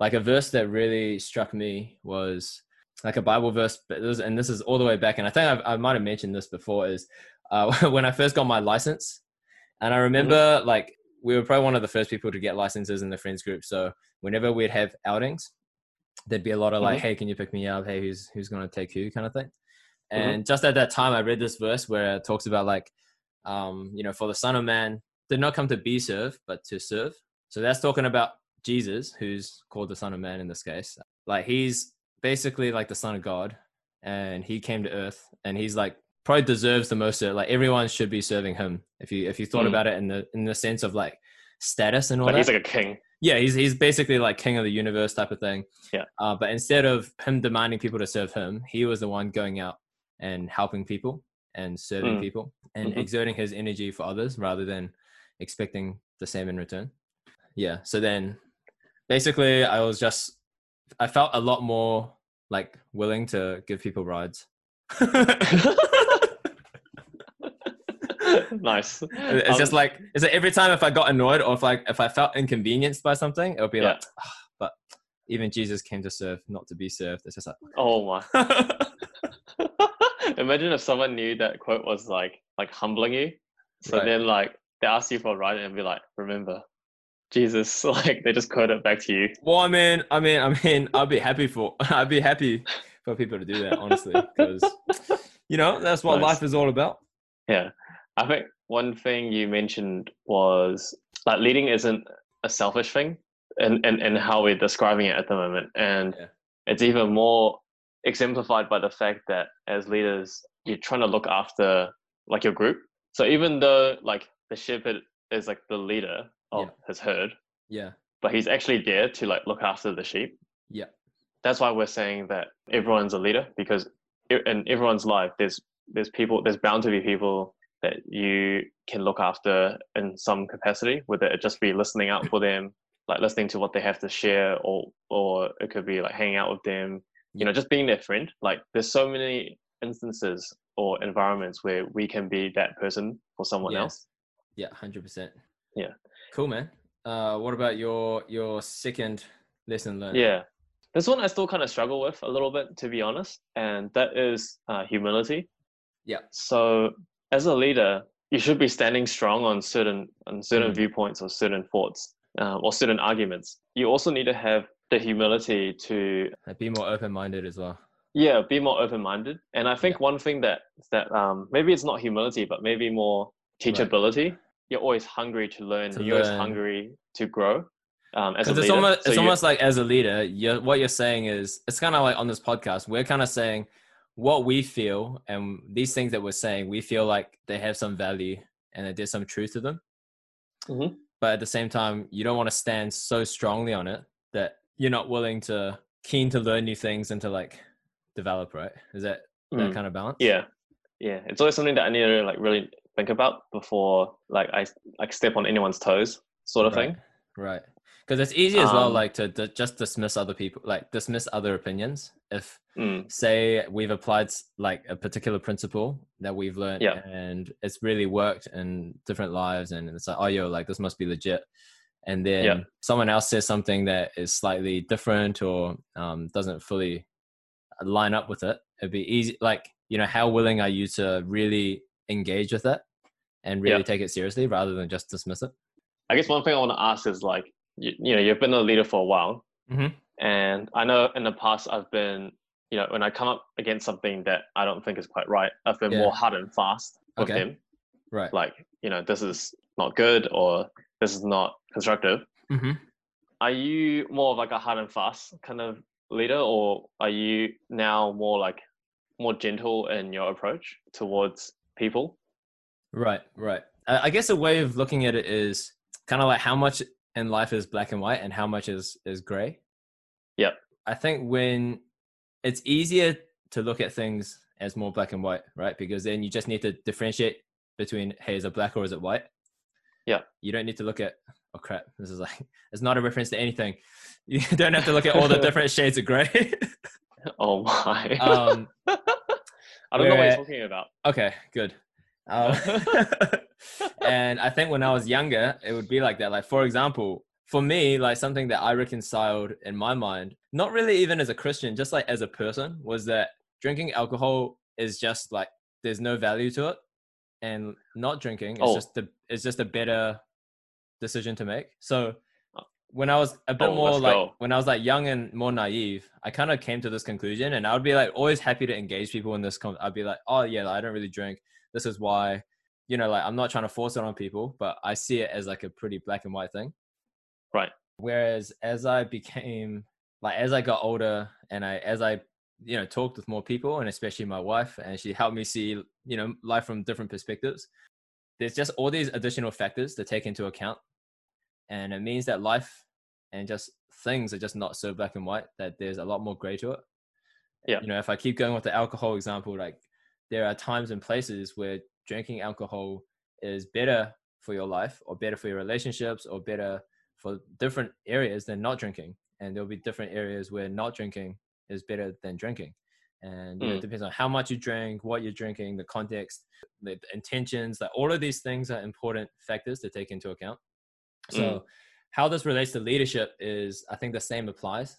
Like a verse that really struck me was like a Bible verse, but this, and this is all the way back. And I think I've, I might have mentioned this before. Is uh, when I first got my license, and I remember like we were probably one of the first people to get licenses in the friends group. So whenever we'd have outings, there'd be a lot of like, Mhm. "Hey, can you pick me up? Hey, who's who's gonna take who?" kind of thing. And just at that time, I read this verse where it talks about like, um, you know, for the Son of Man did not come to be served, but to serve. So that's talking about Jesus, who's called the Son of Man in this case. Like he's basically like the Son of God, and he came to Earth, and he's like probably deserves the most. Like everyone should be serving him. If you if you thought Mm. about it in the in the sense of like status and all Like that. he's like a king. Yeah, he's he's basically like king of the universe type of thing. Yeah. Uh, but instead of him demanding people to serve him, he was the one going out and helping people and serving Mm. people and Mhm. exerting his energy for others rather than expecting the same in return. Yeah. So then, basically, I was just I felt a lot more like willing to give people rides. nice. it's just Um, like it's like every time if I got annoyed or if like if I felt inconvenienced by something, it would be Yeah. like, "Ah, but even Jesus came to serve, not to be served. It's just like, oh my. Imagine if someone knew that quote was like like humbling you. So Right. then like they ask you for a ride and be like, remember, Jesus, like they just quote it back to you. well, I mean, I mean, I mean, I'd be happy for I'd be happy for people to do that, honestly, because you know that's what Nice. life is all about. Yeah. I think one thing you mentioned was like leading isn't a selfish thing and and, and how we're describing it at the moment. And Yeah. it's even more exemplified by the fact that as leaders you're trying to look after like your group. So even though like the shepherd is like the leader of Yeah. his herd, Yeah, but he's actually there to like look after the sheep. yeah, That's why we're saying that everyone's a leader because in everyone's life there's there's people there's bound to be people that you can look after in some capacity, whether it just be listening out for them, like listening to what they have to share, or or it could be like hanging out with them, you know, just being their friend. Like there's so many instances or environments where we can be that person for someone Yeah. else. Yeah, hundred percent. Yeah. Cool, man. Uh, what about your your second lesson learned? Yeah. This one I still kind of struggle with a little bit, to be honest, and that is uh, humility. Yeah. So as a leader, you should be standing strong on certain on certain Mhm. viewpoints or certain thoughts uh, or certain arguments. You also need to have the humility to be more open minded as well. yeah be more open minded. And I think Yeah. one thing that that um, maybe it's not humility, but maybe more teachability. You're always hungry to learn. To you're always hungry to grow. Um, as a Because it's leader. almost So it's almost like as a leader, you're, what you're saying is it's kind of like on this podcast, we're kind of saying what we feel and these things that we're saying, we feel like they have some value and that there's some truth to them. Mhm. But at the same time, you don't want to stand so strongly on it that you're not willing to keen to learn new things and to like develop. Right? Is that that Mm. kind of balance? Yeah, yeah. It's always something that I need to like really think about before like I like step on anyone's toes, sort of right. thing. Right. Because it's easy as well, Um, like to, to just dismiss other people, like dismiss other opinions. If Mm. say we've applied like a particular principle that we've learned Yeah. and it's really worked in different lives and it's like oh yo like this must be legit and then Yeah. someone else says something that is slightly different or um, doesn't fully line up with it it'd be easy like you know how willing are you to really engage with it and really Yeah. take it seriously rather than just dismiss it I guess one thing I want to ask is like you, you know you've been a leader for a while, Mhm. and I know in the past I've been you know when I come up against something that I don't think is quite right, I've been Yeah. more hard and fast with Okay. him. right Like you know this is not good or this is not constructive. hmm Are you more of like a hard and fast kind of leader, or are you now more like more gentle in your approach towards people? Right, right. I guess a way of looking at it is kind of like how much in life is black and white and how much is is gray. Yep. I think when it's easier to look at things as more black and white, right? Because then you just need to differentiate between hey, is it black or is it white? Yeah. You don't need to look at oh crap, this is like it's not a reference to anything. You don't have to look at all the different shades of gray. Oh my! um, I don't know what you're talking about. Okay, good. Um, and I think when I was younger, it would be like that. Like, for example, for me, like something that I reconciled in my mind, not really even as a Christian, just like as a person, was that drinking alcohol is just like there's no value to it, and not drinking is Oh. just the is just a better decision to make. So oh. when I was a bit Oh, more like go. when I was like young and more naive, I kind of came to this conclusion, and I would be like always happy to engage people in this. Con- I'd be like, oh yeah, like, I don't really drink. This is why, you know, like I'm not trying to force it on people, but I see it as like a pretty black and white thing. Right. Whereas as I became like as I got older and I as I you know talked with more people and especially my wife and she helped me see you know life from different perspectives there's just all these additional factors to take into account and it means that life and just things are just not so black and white that there's a lot more gray to it Yeah. you know if i keep going with the alcohol example like there are times and places where drinking alcohol is better for your life or better for your relationships or better for different areas than not drinking and there'll be different areas where not drinking is better than drinking and you know, it Mm. depends on how much you drink what you're drinking the context the intentions like all of these things are important factors to take into account so Mm. how this relates to leadership is i think the same applies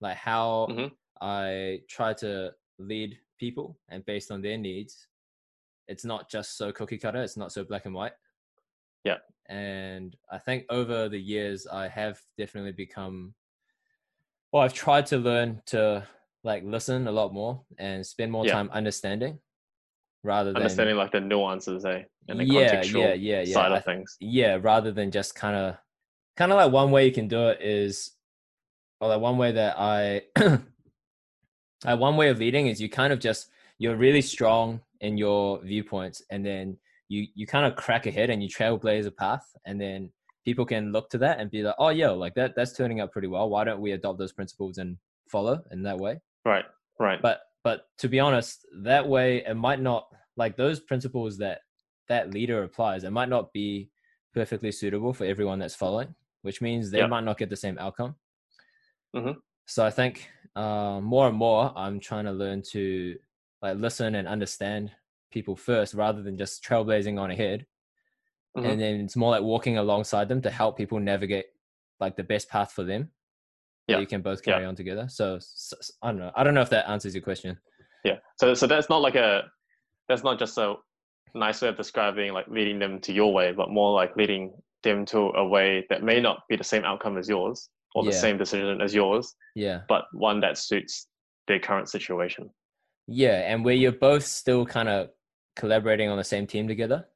like how Mhm. i try to lead people and based on their needs it's not just so cookie cutter it's not so black and white Yeah. and i think over the years i have definitely become well i've tried to learn to like listen a lot more and spend more Yeah. time understanding rather than Understanding like the nuances, eh, and the yeah contextual yeah yeah yeah side I of things. yeah rather than just kind of kind of like one way you can do it is or like one way that i uh, one way of leading is you kind of just you're really strong in your viewpoints and then you you kind of crack ahead and you trailblaze a path and then people can look to that and be like oh yo like that that's turning out pretty well why don't we adopt those principles and follow in that way Right, right. but but to be honest that way it might not like those principles that that leader applies, it might not be perfectly suitable for everyone that's following, which means they Yep. might not get the same outcome. Mhm. So I think uh, more and more I'm trying to learn to like listen and understand people first rather than just trailblazing on ahead. Mhm. And then it's more like walking alongside them to help people navigate like the best path for them. that Yeah. You can both Yeah. carry on together. So I don't know. I don't know if that answers your question. Yeah. So so that's not like a that's not just a nice way of describing like leading them to your way, but more like leading them to a way that may not be the same outcome as yours or the same decision as yours, Yeah. but one that suits their current situation. Yeah, and where you're both still kind of collaborating on the same team together.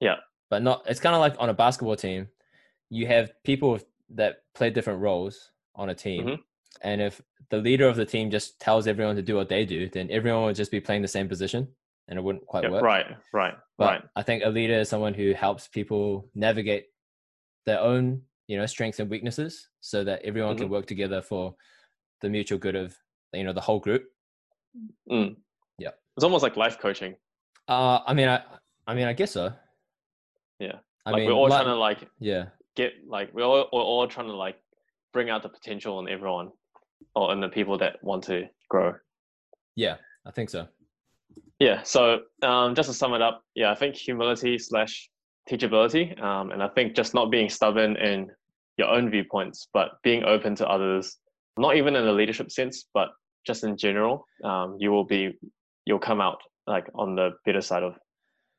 Yeah. But not it's kind of like on a basketball team, you have people that play different roles on a team. Mhm. And if the leader of the team just tells everyone to do what they do, then everyone would just be playing the same position and it wouldn't quite Yeah, work. right, right, But right. I think a leader is someone who helps people navigate their own, you know, strengths and weaknesses so that everyone can Mhm. work together for the mutual good of, you know, the whole group. Mm. Yeah. It's almost like life coaching. Uh, I mean, I, I mean, I guess so. Yeah. I like mean, we're all li- trying to like yeah, get like we're all, we're all trying to like bring out the potential in everyone or in the people that want to grow. yeah, I think so. Yeah. So um, just to sum it up, yeah, I think humility slash teachability, um, and I think just not being stubborn in your own viewpoints, but being open to others, not even in a leadership sense, but just in general, um, you will be you'll come out like on the better side of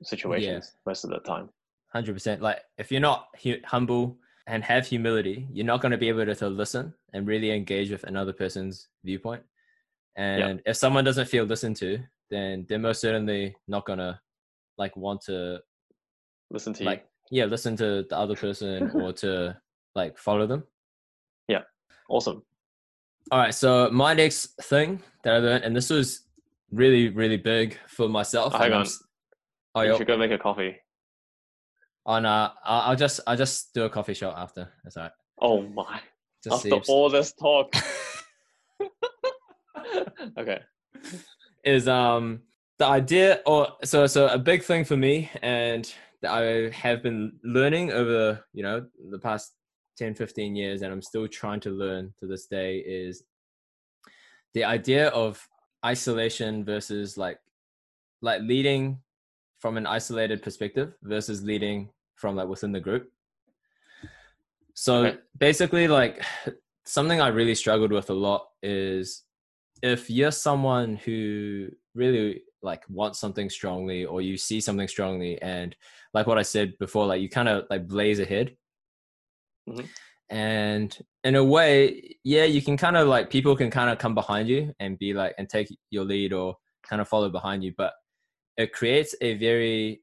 situations most of the time. Hundred percent. Like, if you're not hu- humble and have humility, you're not going to be able to, to listen and really engage with another person's viewpoint. And if someone doesn't feel listened to, then they're most certainly not going to like want to Listen to like yeah listen to the other person or to like follow them. Yeah. Awesome. All right. So my next thing that I learned, and this was really really big for myself. Oh, hang on. Oh, you should go make a coffee. Oh no, I'll, I'll just I'll just do a coffee shop after. That's all right. Oh my! Just After all this talk. okay. is um the idea or so so a big thing for me and that I have been learning over you know the past 10 15 years and I'm still trying to learn to this day is the idea of isolation versus like like leading from an isolated perspective versus leading from like within the group so Okay. basically like something i really struggled with a lot is if you're someone who really like wants something strongly or you see something strongly and like what i said before like you kind of like blaze ahead Mhm. and in a way yeah you can kind of like people can kind of come behind you and be like and take your lead or kind of follow behind you but it creates a very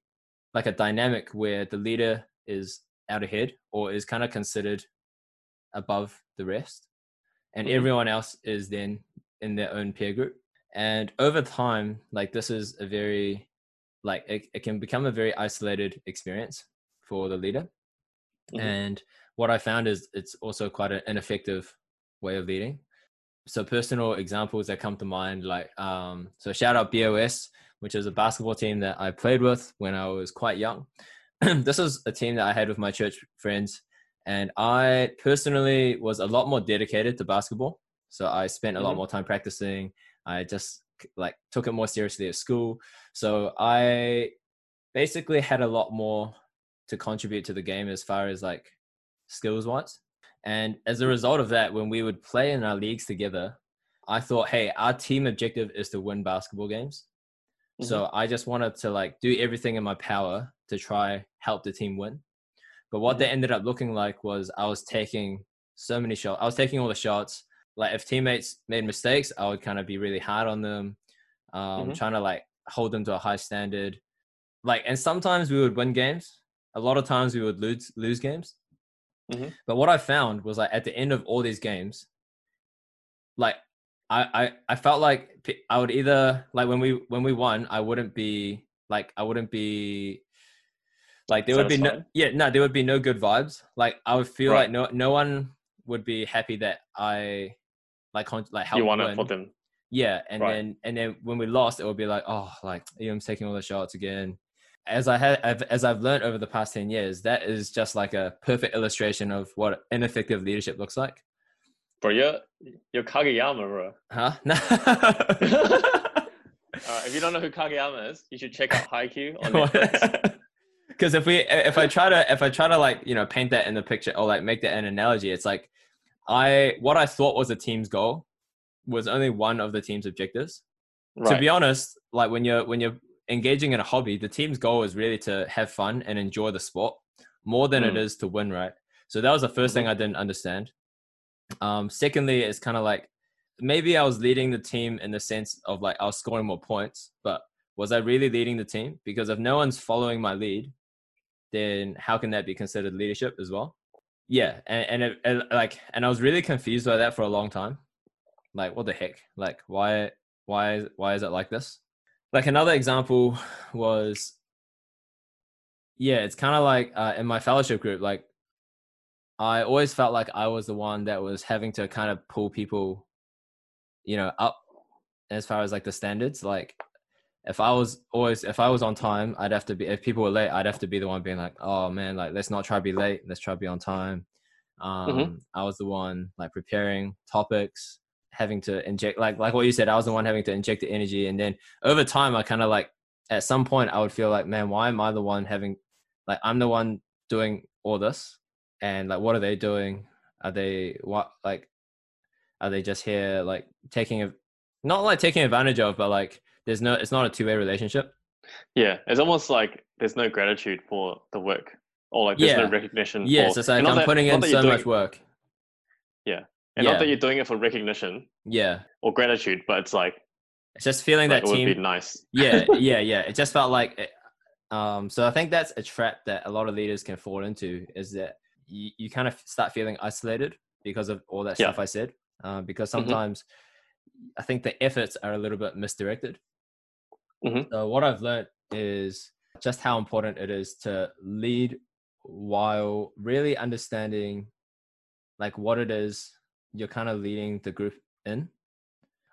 like a dynamic where the leader is out ahead or is kind of considered above the rest and Mhm. everyone else is then in their own peer group and over time like this is a very like it, it can become a very isolated experience for the leader Mhm. and what i found is it's also quite an ineffective way of leading so personal examples that come to mind like um so shout out bos which is a basketball team that i played with when i was quite young. This was a team that i had with my church friends and i personally was a lot more dedicated to basketball. So i spent a lot Mhm. more time practicing. I just like took it more seriously at school. So i basically had a lot more to contribute to the game as far as like skills wise and as a result of that when we would play in our leagues together i thought hey our team objective is to win basketball games. So i just wanted to like do everything in my power to try help the team win. But what that ended up looking like was i was taking so many shots i was taking all the shots. Like if teammates made mistakes i would kind of be really hard on them um Mhm. trying to like hold them to a high standard. Like and sometimes we would win games. A lot of times we would lose lose games Mhm. but what i found was like at the end of all these games like I, I i felt like I would either like when we when we won i wouldn't be like i wouldn't be like there would be no yeah no there would be no good vibes like i would feel Right. like no no one would be happy that i like con- like helped you want win. it for them. Yeah, and Right. then and then when we lost, it would be like, oh, like Ian's taking all the shots again. As I had I've, as I've learned over the past 10 years, that is just like a perfect illustration of what ineffective leadership looks like. Bro, you're you're Kageyama, bro. Huh? Uh, if you don't know who Kageyama is, you should check out Haikyuu on Netflix. Because if we if I try to if I try to like you know paint that in the picture or like make that an analogy, it's like I what I thought was a team's goal was only one of the team's objectives. Right. To be honest, like when you're when you're engaging in a hobby, the team's goal is really to have fun and enjoy the sport more than it Mm. is to win, right? So that was the 1st thing I didn't understand. Um, secondly, it's kind of like maybe I was leading the team in the sense of like I was scoring more points, but was I really leading the team? Because if no one's following my lead, then how can that be considered leadership as well? Yeah, and and, it, and like and I was really confused by that for a long time. Like, what the heck? Like, why why why is it like this? Like another example was, yeah, it's kind of like uh, in my fellowship group. Like, I always felt like I was the one that was having to kind of pull people, you know, up as far as like the standards. Like, if I was always if I was on time, I'd have to be. If people were late, I'd have to be the one being like, "Oh man, like let's not try to be late. Let's try to be on time." Um, I was the one like preparing topics, having to inject like like what you said. I was the one having to inject the energy, and then over time, I kind of like at some point I would feel like, man, why am I the one having like I'm the one doing all this, and like what are they doing? Are they what like are they just here like taking a not like taking advantage of, but like there's no it's not a two way relationship. Yeah, it's almost like there's no gratitude for the work, or like there's Yeah. no recognition. Yeah, for, so it's like I'm that- putting in so doing- much work. And yeah. not that you're doing it for recognition Yeah, or gratitude, but it's like, it's just feeling like that it would team. be nice. yeah, yeah, yeah. It just felt like, it, um. So I think that's a trap that a lot of leaders can fall into is that you, you kind of start feeling isolated because of all that Yeah. stuff I said. Um, because Mhm. sometimes I think the efforts are a little bit misdirected. Mhm. So what I've learned is just how important it is to lead while really understanding like what it is you're kind of leading the group in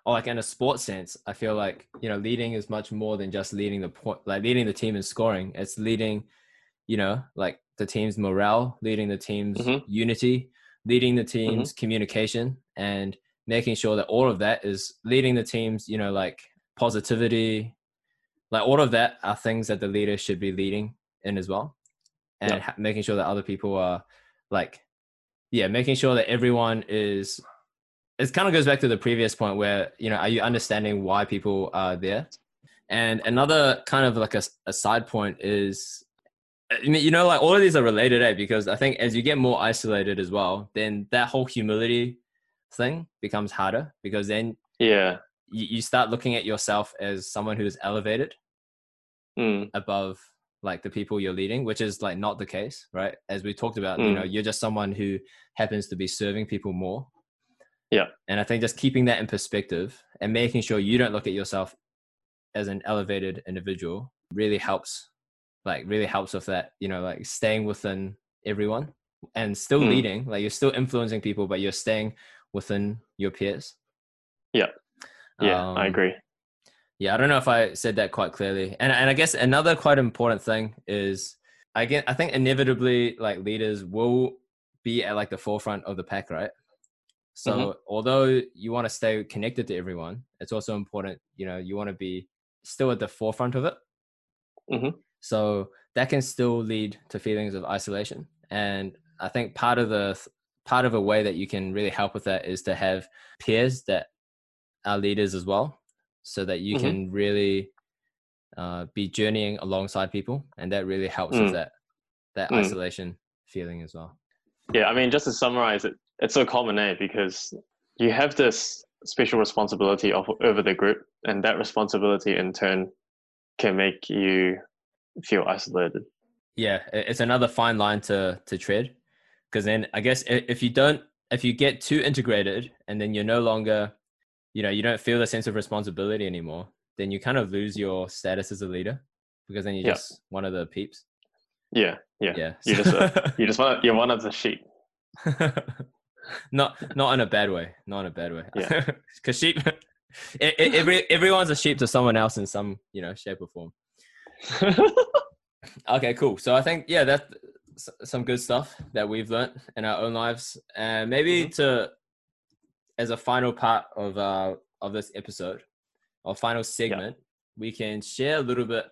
or like in a sports sense i feel like you know leading is much more than just leading the point like leading the team in scoring it's leading you know like the team's morale leading the team's Mhm. unity leading the team's communication and making sure that all of that is leading the team's you know like positivity like all of that are things that the leader should be leading in as well and Yeah. ha- making sure that other people are like yeah making sure that everyone is it kind of goes back to the previous point where you know are you understanding why people are there and another kind of like a side point is you know like all of these are related eh? because i think as you get more isolated as well then that whole humility thing becomes harder because then Yeah. you, you start looking at yourself as someone who's elevated Mm. above like the people you're leading which is like not the case right as we talked about you know you're just someone who happens to be serving people more Yeah. and i think just keeping that in perspective and making sure you don't look at yourself as an elevated individual really helps like really helps with that you know like staying within everyone and still Mm. leading like you're still influencing people but you're staying within your peers Yeah. Yeah, I Um, agree. Yeah, I don't know if I said that quite clearly. And and I guess another quite important thing is I get I think inevitably like leaders will be at like the forefront of the pack, right? So Mhm. although you want to stay connected to everyone, it's also important, you know, you want to be still at the forefront of it. Mhm. So that can still lead to feelings of isolation. And I think part of the part of a way that you can really help with that is to have peers that are leaders as well, so that you Mhm. can really uh, be journeying alongside people, and that really helps Mm. with that that Mm. isolation feeling as well. Yeah, I mean, just to summarize it, it's so common, eh? Because you have this special responsibility of, over the group, and that responsibility in turn can make you feel isolated. Yeah, it's another fine line to to tread, because then I guess if you don't, if you get too integrated, and then you're no longer, you know, you don't feel the sense of responsibility anymore, then you kind of lose your status as a leader, because then you're Yeah. just one of the peeps. Yeah, yeah. Yeah, You just uh, you just want you're one of the sheep. not not in a bad way, not in a bad way. Yeah. because sheep, every everyone's a sheep to someone else in some you know shape or form. Okay, cool. So I think yeah, that's some good stuff that we've learned in our own lives, and maybe mm-hmm. to as a final part of uh of this episode, or final segment, we can share a little bit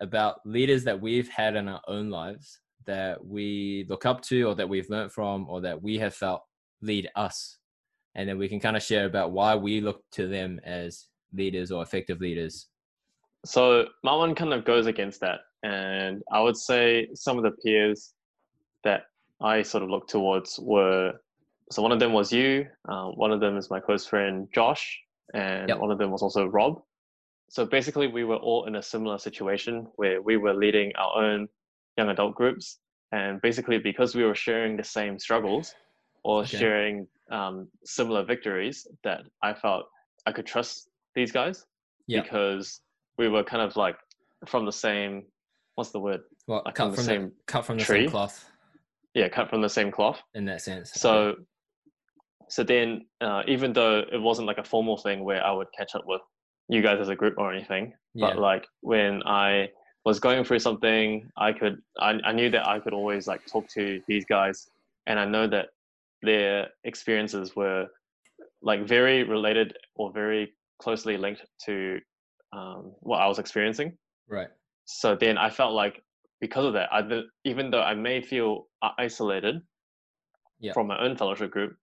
about leaders that we've had in our own lives that we look up to, or that we've learned from, or that we have felt lead us, and then we can kind of share about why we look to them as leaders or effective leaders. So my one kind of goes against that and I would say some of the peers that I sort of looked towards were so one of them was you, uh, one of them is my close friend Josh, and yep. one of them was also Rob. So basically, we were all in a similar situation where we were leading our own young adult groups, and basically because we were sharing the same struggles or okay. sharing um, similar victories, that I felt I could trust these guys yep. because we were kind of like from the same what's the word? Well, like cut from the same the, cut from the tree. same cloth. Yeah, cut from the same cloth. In that sense. So, so then, uh, even though it wasn't like a formal thing where I would catch up with you guys as a group or anything, but like when I was going through something, I could, I, I knew that I could always like talk to these guys, and I know that their experiences were like very related or very closely linked to um, what I was experiencing. Right so then I felt like because of that, I even though I may feel isolated yeah. from my own fellowship group,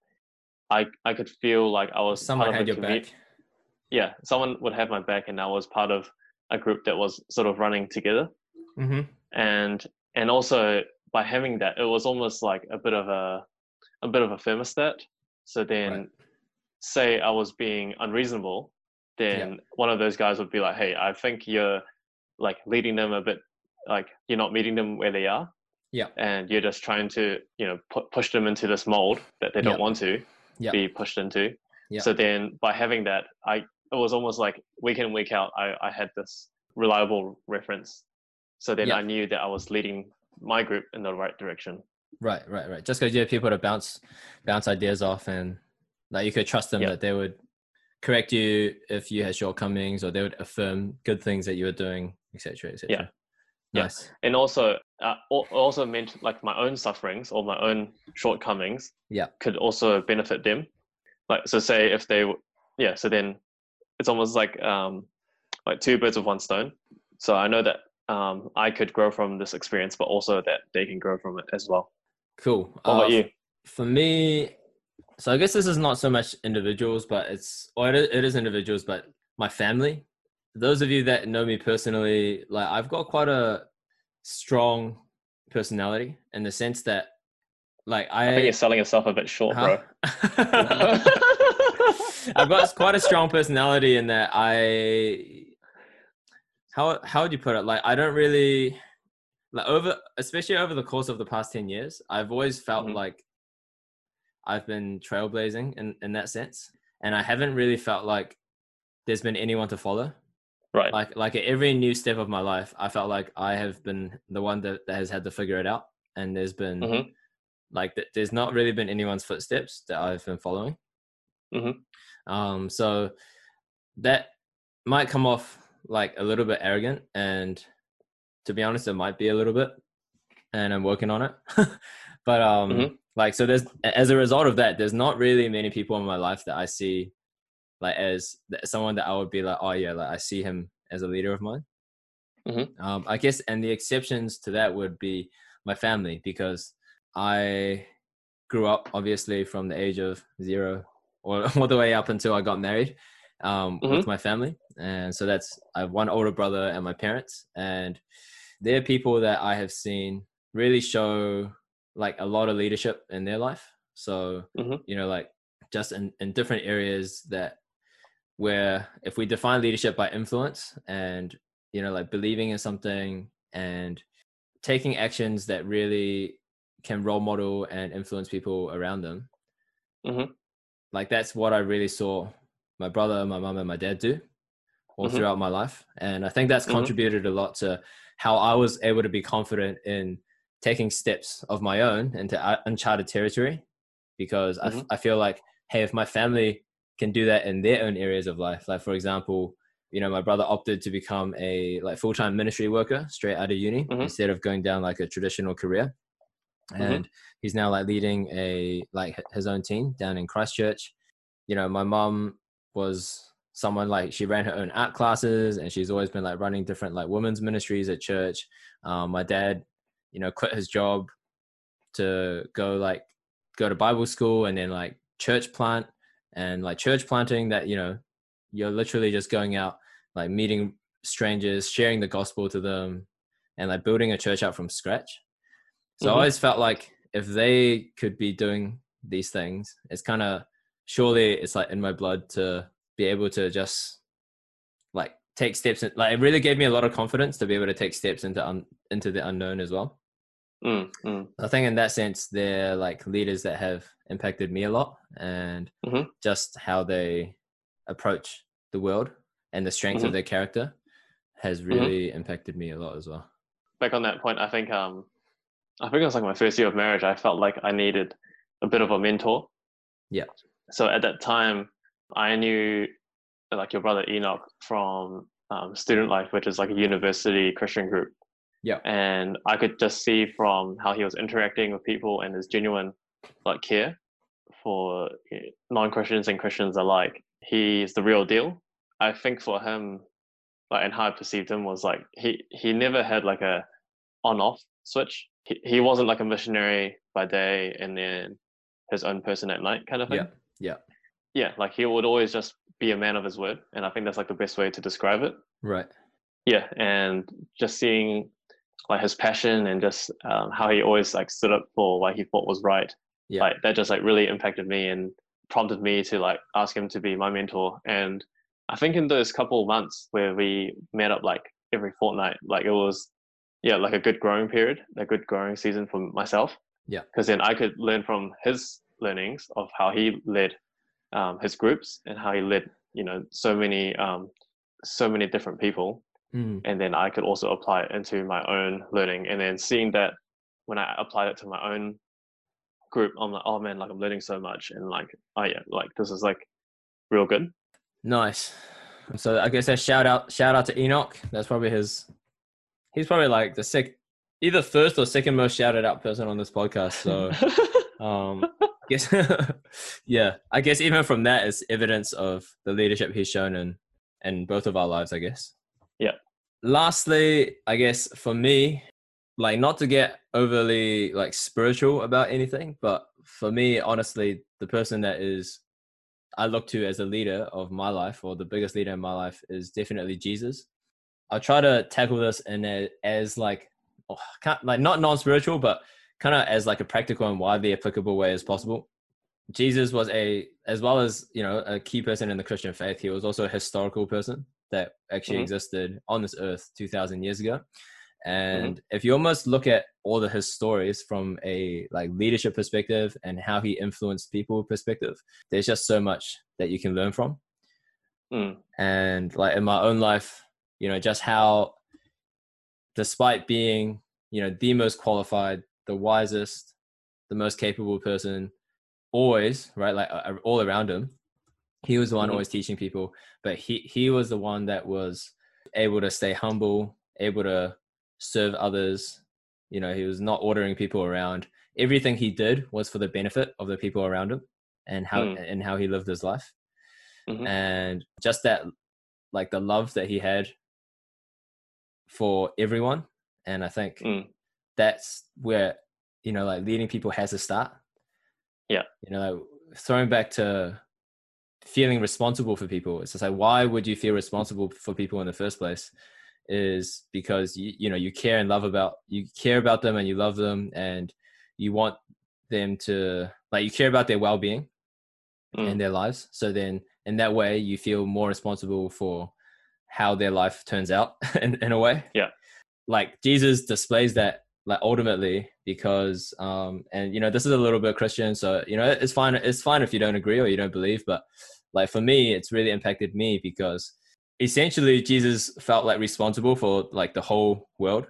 I I could feel like I was someone had your back. Yeah, someone would have my back, and I was part of a group that was sort of running together. Mm-hmm. And and also by having that, it was almost like a bit of a a bit of a thermostat. So then, right. say I was being unreasonable, then yeah. one of those guys would be like, "Hey, I think you're like leading them a bit like you're not meeting them where they are yeah and you're just trying to you know pu- push them into this mold that they don't yep. want to yep. be pushed into. Yep. so then by having that i it was almost like week in week out i, I had this reliable reference. So then i knew that i was leading my group in the right direction. Right right right. Just because you have people to bounce bounce ideas off and like you could trust them that they would correct you if you had shortcomings or they would affirm good things that you were doing etc etc yeah Yeah. And also, uh, also meant like my own sufferings or my own shortcomings. Yeah. Could also benefit them. Like so, say if they, yeah. So then, it's almost like um, like two birds with one stone. So I know that um, I could grow from this experience, but also that they can grow from it as well. Cool. What uh, about you? For me, so I guess this is not so much individuals, but it's or it is individuals, but my family. Those of you that know me personally, like I've got quite a strong personality in the sense that, like I, I think you're selling yourself a bit short, huh? bro. I've got quite a strong personality in that I. How how would you put it? Like I don't really like over, especially over the course of the past ten years, I've always felt mm-hmm. like I've been trailblazing in, in that sense. And I haven't really felt like there's been anyone to follow. Right. Like like at every new step of my life, I felt like I have been the one that, that has had to figure it out. And there's been mm-hmm. like there's not really been anyone's footsteps that I've been following. Mm-hmm. Um, so that might come off like a little bit arrogant, and to be honest, it might be a little bit, and I'm working on it. but um, mm-hmm. Like, so there's, as a result of that, there's not really many people in my life that I see like as someone that I would be like, oh yeah, like I see him as a leader of mine. Mm-hmm. Um, I guess, and the exceptions to that would be my family because I grew up obviously from the age of zero or all the way up until I got married um, mm-hmm. with my family, and so that's I have one older brother and my parents, and they're people that I have seen really show like a lot of leadership in their life. So, mm-hmm. you know, like just in, in different areas that where if we define leadership by influence and, you know, like believing in something and taking actions that really can role model and influence people around them. Mm-hmm. Like that's what I really saw my brother, my mom, and my dad do all mm-hmm. throughout my life. And I think that's mm-hmm. contributed a lot to how I was able to be confident in taking steps of my own into uncharted territory because mm-hmm. I, f- I feel like hey if my family can do that in their own areas of life like for example you know, my brother opted to become a like full time ministry worker straight out of uni Mhm. instead of going down like a traditional career. Mhm. And he's now like leading a like his own team down in Christchurch. You know, my mom was someone like she ran her own art classes and she's always been like running different like women's ministries at church. Um, my dad, you know, quit his job to go like go to Bible school and then like church plant and like church planting that you know you're literally just going out like meeting strangers sharing the gospel to them and like building a church out from scratch. So Mhm. i always felt like if they could be doing these things it's kind of surely it's like in my blood to be able to just like take steps in, like it really gave me a lot of confidence to be able to take steps into un, into the unknown as well. Mm, mm, I think in that sense, they're like leaders that have impacted me a lot and Mhm. just how they approach the world and the strength Mhm. of their character has really impacted me a lot as well. back on that point, I think um, I think it was like my first year of marriage. I felt like I needed a bit of a mentor. Yeah. So at that time, I knew like your brother Enoch from um, Student Life, which is like a university Christian group. Yeah. And I could just see from how he was interacting with people and his genuine like here for eh, non-Christians and Christians alike. He's the real deal. I think for him, like and how I perceived him was like he he never had like a on off switch. He he wasn't like a missionary by day and then his own person at night kind of thing. Yeah. Yeah. Yeah, like he would always just be a man of his word, and I think that's like the best way to describe it. Right. Yeah, and just seeing like his passion and just um, how he always like stood up for what he thought was right. Yeah. Like that just like really impacted me and prompted me to like ask him to be my mentor. And I think in those couple of months where we met up like every fortnight, like it was yeah like a good growing period, a good growing season for myself. Yeah. because then I could learn from his learnings of how he led um, his groups and how he led you know so many um, so many different people Mm. and then I could also apply it into my own learning. And then seeing that when I applied it to my own group, I'm like, oh man, like I'm learning so much, and like, oh yeah, like this is like real good. Nice. So I guess a shout out shout out to Enoch. That's probably his he's probably like the sec either first or second most shouted out person on this podcast. So um guess yeah i guess even from that is evidence of the leadership he's shown in in both of our lives i guess Yeah. lastly i guess for me like not to get overly like spiritual about anything but for me honestly the person that is i look to as a leader of my life or the biggest leader in my life is definitely jesus i'll try to tackle this in a, as like oh, can't, like not non-spiritual but kind of as like a practical and widely applicable way as possible. Jesus was a, as well as you know, a key person in the Christian faith. He was also a historical person that actually Mhm. existed on this earth two thousand years ago. And if you almost look at all the his stories from a like leadership perspective and how he influenced people perspective, there's just so much that you can learn from. Mm, And like in my own life, you know, just how, despite being you know the most qualified the wisest the most capable person always right like all around him he was the one Mhm. always teaching people but he he was the one that was able to stay humble able to serve others you know he was not ordering people around everything he did was for the benefit of the people around him and how Mm. and how he lived his life Mhm. and just that like the love that he had for everyone and i think Mm. that's where you know like leading people has to start Yeah. you know like, throwing back to feeling responsible for people it's just like why would you feel responsible for people in the first place is because you you know you care and love about you care about them and you love them and you want them to like you care about their well-being Mm. in their lives so then in that way you feel more responsible for how their life turns out in, in a way Yeah. like jesus displays that like ultimately because um and you know this is a little bit christian so you know it's fine it's fine if you don't agree or you don't believe but like for me it's really impacted me because essentially jesus felt like responsible for like the whole world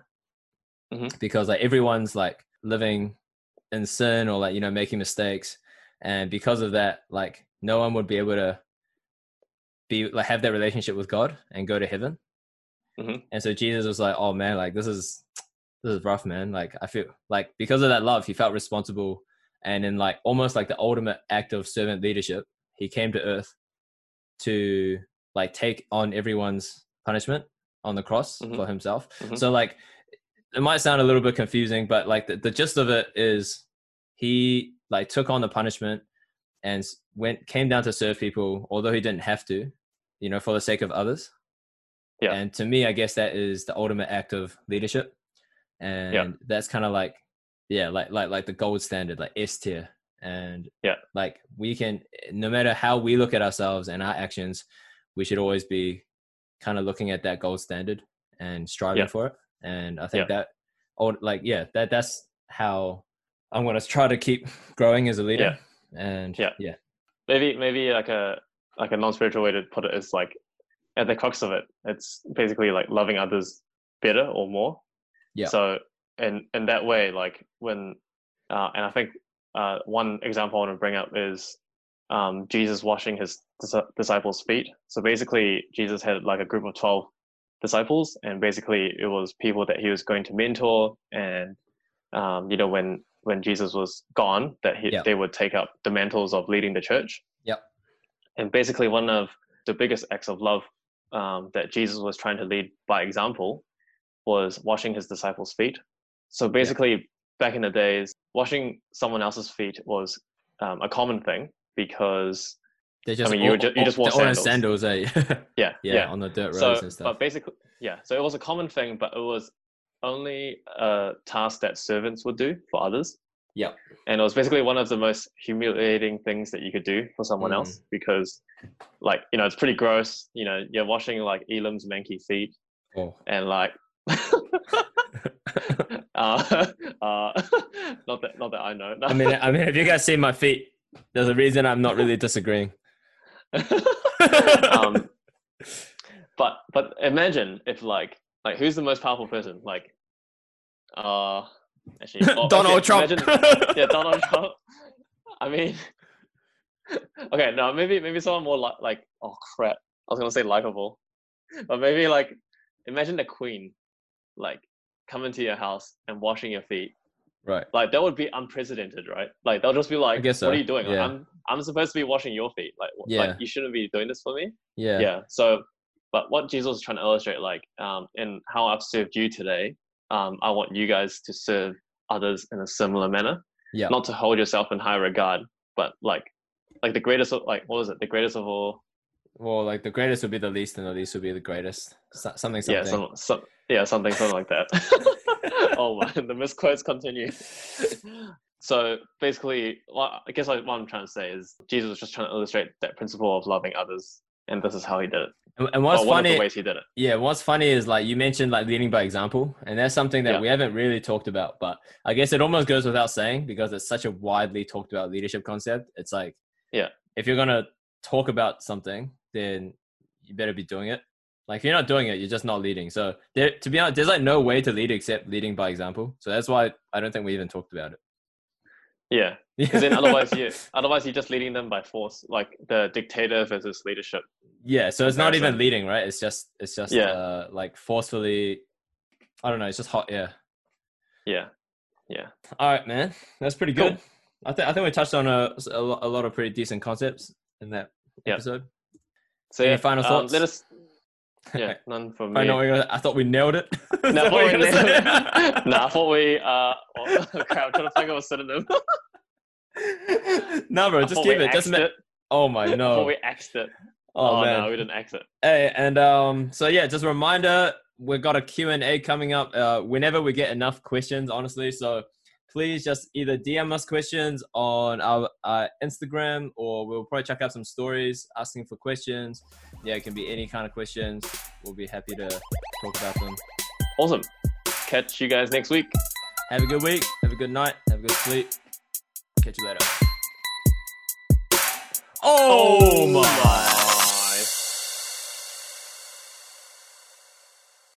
Mhm. because like everyone's like living in sin or like you know making mistakes and because of that like no one would be able to be like have that relationship with God and go to heaven. Mhm. And so Jesus was like, "Oh man, like this is this is rough, man. Like I feel like because of that love, he felt responsible, and in like almost like the ultimate act of servant leadership, he came to earth to like take on everyone's punishment on the cross Mhm. for himself. Mhm. So like it might sound a little bit confusing, but like the, the gist of it is he like took on the punishment and went came down to serve people, although he didn't have to, you know, for the sake of others. Yeah. And to me, I guess that is the ultimate act of leadership, and that's kind of like, yeah, like like like the gold standard, like S tier, and Yeah. like we can, no matter how we look at ourselves and our actions, we should always be kind of looking at that gold standard and striving Yeah. for it. And I think Yeah. that, or like, yeah, that that's how I'm gonna try to keep growing as a leader. And Yeah. yeah, maybe maybe like a like a non-spiritual way to put it is like at the crux of it it's basically like loving others better or more Yeah. so and in that way like when uh, and i think uh, one example i want to bring up is um, jesus washing his dis- disciples feet. So basically jesus had like a group of 12 disciples and basically it was people that he was going to mentor and um, you know when when jesus was gone that he, Yeah. they would take up the mantles of leading the church. Yep. and basically one of the biggest acts of love um, that jesus was trying to lead by example was washing his disciples feet. So basically back in the days washing someone else's feet was um, a common thing because they just I mean, you all- would ju- you just wore they're all in sandals. sandals, eh? yeah yeah, yeah, on the dirt roads so and stuff. but basically yeah so it was a common thing but it was only a task that servants would do for others Yeah. and it was basically one of the most humiliating things that you could do for someone Mm. else because like you know it's pretty gross you know you're washing like Elim's manky feet Oh. and like uh, uh, not that not that i know No. I mean, I mean, have you guys seen my feet, there's a reason I'm not really disagreeing. um, but but imagine if like like who's the most powerful person? Like, uh, actually, oh, Donald okay, Trump. imagine- yeah, Donald Trump. I mean, okay, no, maybe maybe someone more like like oh crap, I was gonna say likable, but maybe like imagine the Queen, like coming to your house and washing your feet. Right. Like that would be unprecedented, right? Like they'll just be like, guess "What are you doing? Like. I'm I'm supposed to be washing your feet. Like, Yeah. like you shouldn't be doing this for me." Yeah. yeah so but what jesus is trying to illustrate like um in how i've served you today um i want you guys to serve others in a similar manner Yeah. not to hold yourself in high regard but like like the greatest of like what was it the greatest of all Well, like the greatest would be the least, and the least would be the greatest. So- something, something. yeah some, some yeah something something like that oh man the misquotes continue so basically what i guess what i'm trying to say is jesus was just trying to illustrate that principle of loving others and this is how he did it And, and what's of funny, the ways he did it yeah, what's funny is like you mentioned like leading by example, and that's something that Yeah. we haven't really talked about. But I guess it almost goes without saying because it's such a widely talked about leadership concept. It's like, Yeah. if you're gonna talk about something, then you better be doing it. Like if you're not doing it, you're just not leading. So there, to be honest, there's like no way to lead except leading by example. So that's why I don't think we even talked about it. yeah Because then otherwise you otherwise you're just leading them by force, like the dictator versus leadership. Yeah, so it's not even leading, right? It's just it's just Yeah. uh, like forcefully. I don't know. It's just hot air. Yeah. Yeah. All right, man. That's pretty Cool. good. I think I think we touched on a a lo- a lot of pretty decent concepts in that Yeah. episode. So Any yeah, final um, thoughts? Let us. Yeah, none from I me. know. we got- I thought we nailed it. No, I thought we nailed- no, I thought we. Uh, oh, crap, I'm trying to think of a synonym. no, bro. I Just keep it. Just it. Oh my I no. we axed it. Oh, Oh, man. no, we didn't ax it. Hey, and um, so yeah, just a reminder, we've got a Q&A coming up uh, whenever we get enough questions, honestly. So please just either DM us questions on our uh, Instagram or we'll probably check out some stories asking for questions. Yeah, it can be any kind of questions. We'll be happy to talk about them. Awesome. Catch you guys next week. Have a good week. Have a good night. Have a good sleep. Catch you later. Oh, my.